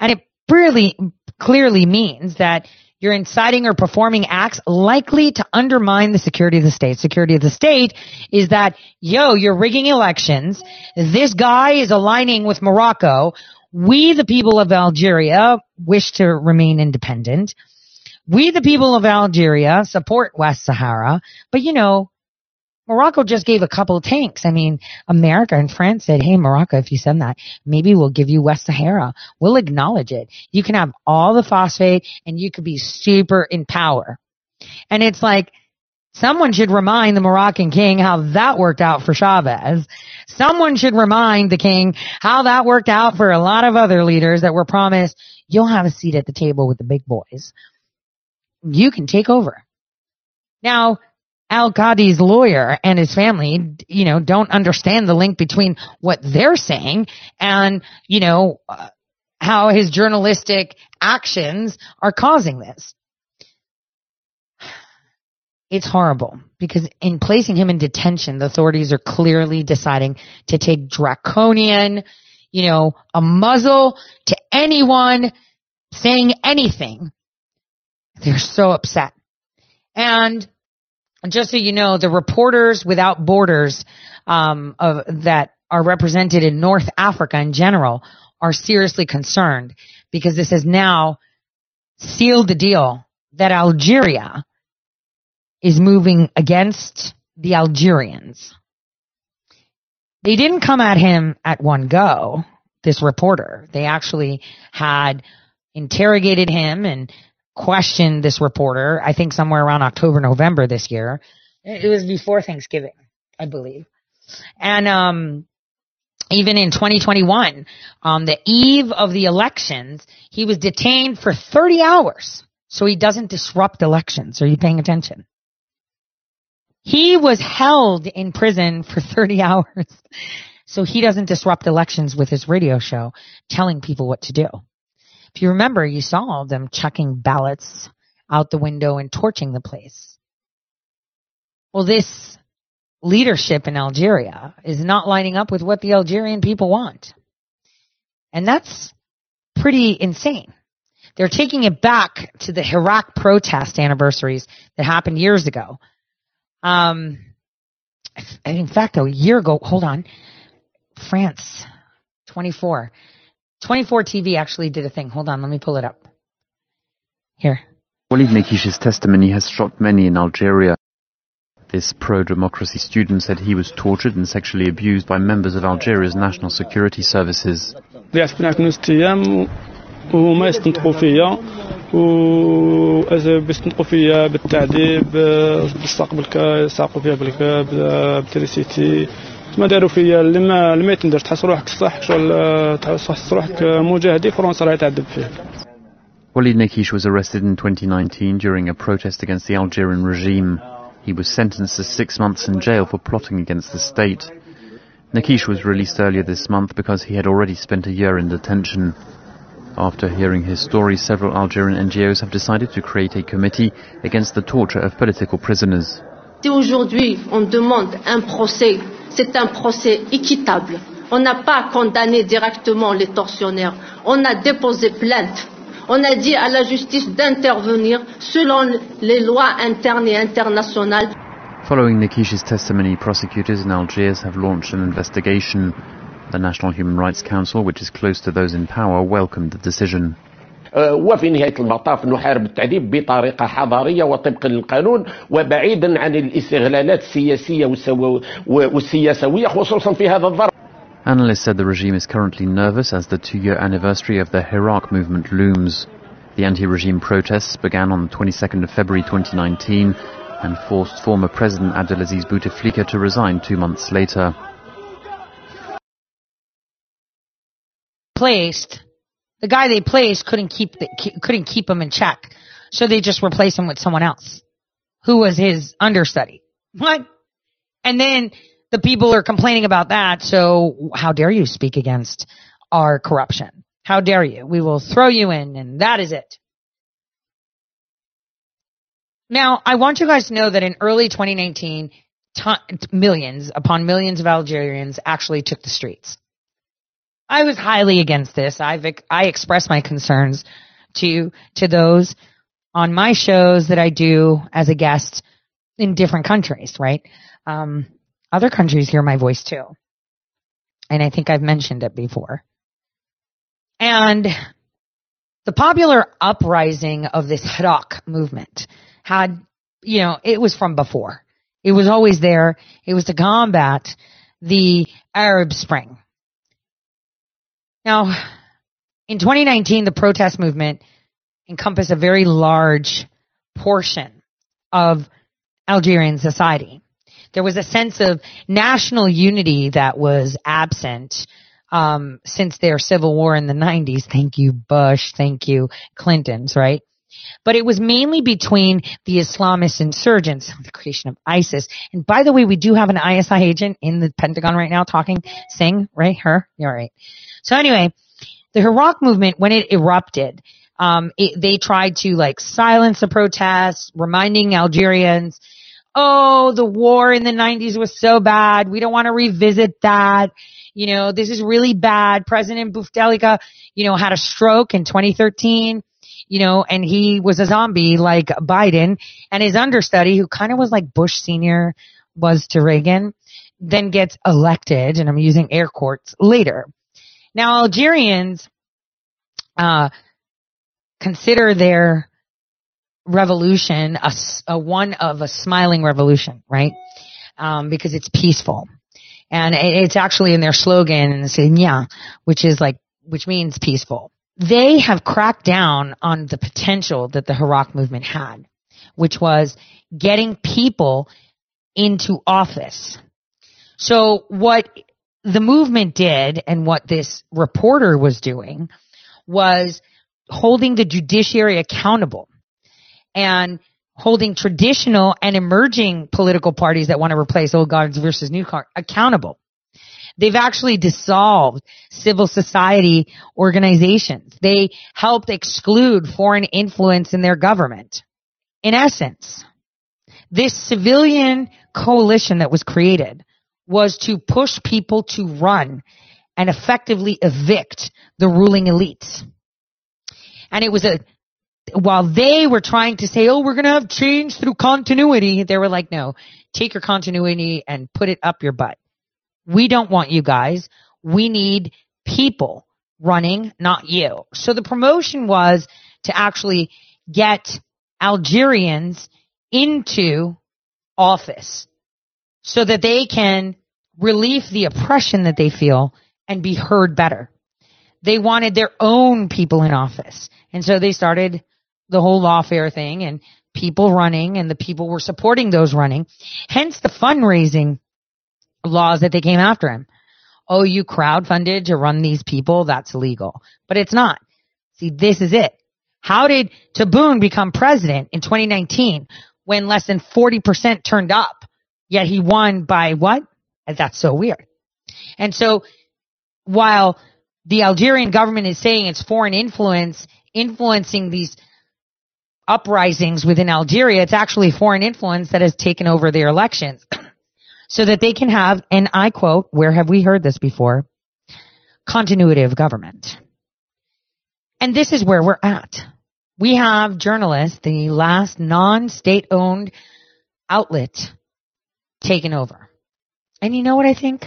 And it really clearly means that you're inciting or performing acts likely to undermine the security of the state. Security of the state is that, yo, you're rigging elections. This guy is aligning with Morocco. We, the people of Algeria, wish to remain independent. We, the people of Algeria, support West Sahara. But you know, Morocco just gave a couple tanks. I mean, America and France said, hey, Morocco, if you send that, maybe we'll give you West Sahara. We'll acknowledge it. You can have all the phosphate and you could be super in power. And it's like, someone should remind the Moroccan king how that worked out for Chavez. Someone should remind the king how that worked out for a lot of other leaders that were promised, you'll have a seat at the table with the big boys. You can take over. Now, Al Qadi's lawyer and his family, you know, don't understand the link between what they're saying and, you know, uh, how his journalistic actions are causing this. It's horrible because in placing him in detention, the authorities are clearly deciding to take draconian, you know, a muzzle to anyone saying anything. They're so upset. And just so you know, the Reporters Without Borders um, of, that are represented in North Africa in general are seriously concerned because this has now sealed the deal that Algeria is moving against the Algerians. They didn't come at him at one go, this reporter. They actually had interrogated him and questioned this reporter, I think somewhere around October, November this year. It was before Thanksgiving, I believe. And, um, even in 2021, on the eve of the elections, he was detained for 30 hours so he doesn't disrupt elections. Are you paying attention? He was held in prison for 30 hours so he doesn't disrupt elections with his radio show telling people what to do. If you remember, you saw them chucking ballots out the window and torching the place. Well, this leadership in Algeria is not lining up with what the Algerian people want. And that's pretty insane. They're taking it back to the Hirak protest anniversaries that happened years ago. Um, in fact, a year ago, hold on, France, 24. 24 TV actually did a thing. Hold on, let me pull it up. Here. Walid Nekkiche's testimony has shocked many in Algeria. This pro-democracy student said he was tortured and sexually abused by members of Algeria's national security services. وهما ما داروا فيا تحس روحك صح شغل تحس روحك مجاهدي فرنسا راهي تعذب Walid Nekkiche was arrested in 2019 during a protest against the Algerian regime. He was sentenced to six months in jail for plotting against the state. Nekkiche was released earlier this month because he had already spent a year in detention. After hearing his story, several Algerian NGOs have decided to create a committee against the torture of political prisoners. C'est un procès équitable. On n'a pas condamné directement les tortionnaires. On a déposé plainte. On a dit à la justice d'intervenir selon les lois internes et internationales. Following Nikish's testimony, prosecutors in Algiers have launched an investigation. The National Human Rights Council, which is close to those in power, welcomed the decision. وفي نهاية المطاف نحارب التعذيب بطريقة حضارية وطبقا للقانون وبعيدا عن الاستغلالات السياسية والسياسوية خصوصا في هذا الظرف Analysts said the regime is currently nervous as the two-year anniversary of the Hirak movement looms. The anti-regime protests began on the 22nd of February 2019 and forced former President Abdelaziz Bouteflika to resign two months later. Placed, the guy they placed couldn't keep the, couldn't keep him in check, so they just replaced him with someone else, who was his understudy. What? And then the people are complaining about that. So how dare you speak against our corruption? How dare you? We will throw you in and that is it. Now, I want you guys to know that in early 2019, ton- millions upon millions of Algerians actually took the streets. I was highly against this. I've, I expressed my concerns to, to those on my shows that I do as a guest in different countries, right? Um, other countries hear my voice too. And I think I've mentioned it before. And the popular uprising of this Hirak movement had, you know, it was from before. It was always there. It was to combat the Arab Spring. Now, in 2019, the protest movement encompassed a very large portion of Algerian society. There was a sense of national unity that was absent um, since their civil war in the 90s. Thank you, Bush. Thank you, Clinton's, right? But it was mainly between the Islamist insurgents, the creation of ISIS. And by the way, we do have an ISI agent in the Pentagon right now talking, Singh, right? Her? You're right. So anyway, the Hirak movement, when it erupted, um, it, they tried to like silence the protests, reminding Algerians, oh, the war in the 90s was so bad. We don't want to revisit that. You know, this is really bad. President Bouteflika, you know, had a stroke in 2013, you know, and he was a zombie like Biden and his understudy who kind of was like Bush senior was to Reagan then gets elected and I'm using air quotes later. Now Algerians, uh, consider their revolution a, a, one of a smiling revolution, right? Um, because it's peaceful. And it's actually in their slogan and which is like, which means peaceful. They have cracked down on the potential that the Hirak movement had, which was getting people into office So what the movement did and what this reporter was doing was holding the judiciary accountable and holding traditional and emerging political parties that want to replace old guards versus new guards accountable. They've actually dissolved civil society organizations. They helped exclude foreign influence in their government. In essence, this civilian coalition that was created was to push people to run and effectively evict the ruling elites. And it was a, while they were trying to say, oh, we're going to have change through continuity, they were like, no, take your continuity and put it up your butt. We don't want you guys. We need people running, not you. So the promotion was to actually get Algerians into office so that they can relieve the oppression that they feel and be heard better. They wanted their own people in office. And so they started the whole lawfare thing and people running and the people were supporting those running. Hence the fundraising laws that they came after him. Oh, you crowdfunded to run these people? That's illegal. But it's not. See, this is it. How did Tebboune become president in 2019 when less than 40% turned up? Yet he won by what? That's so weird. And so while the Algerian government is saying it's foreign influence influencing these uprisings within Algeria, it's actually foreign influence that has taken over their elections so that they can have, and I quote, where have we heard this before? Continuity of government. And this is where we're at. We have journalists, the last non-state owned outlet taken over. And you know what I think?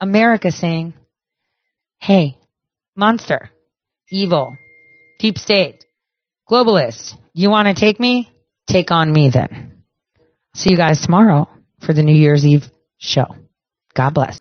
America saying, hey, monster, evil, deep state, globalist, you want to take me? Take on me then. See you guys tomorrow for the New Year's Eve show. God bless.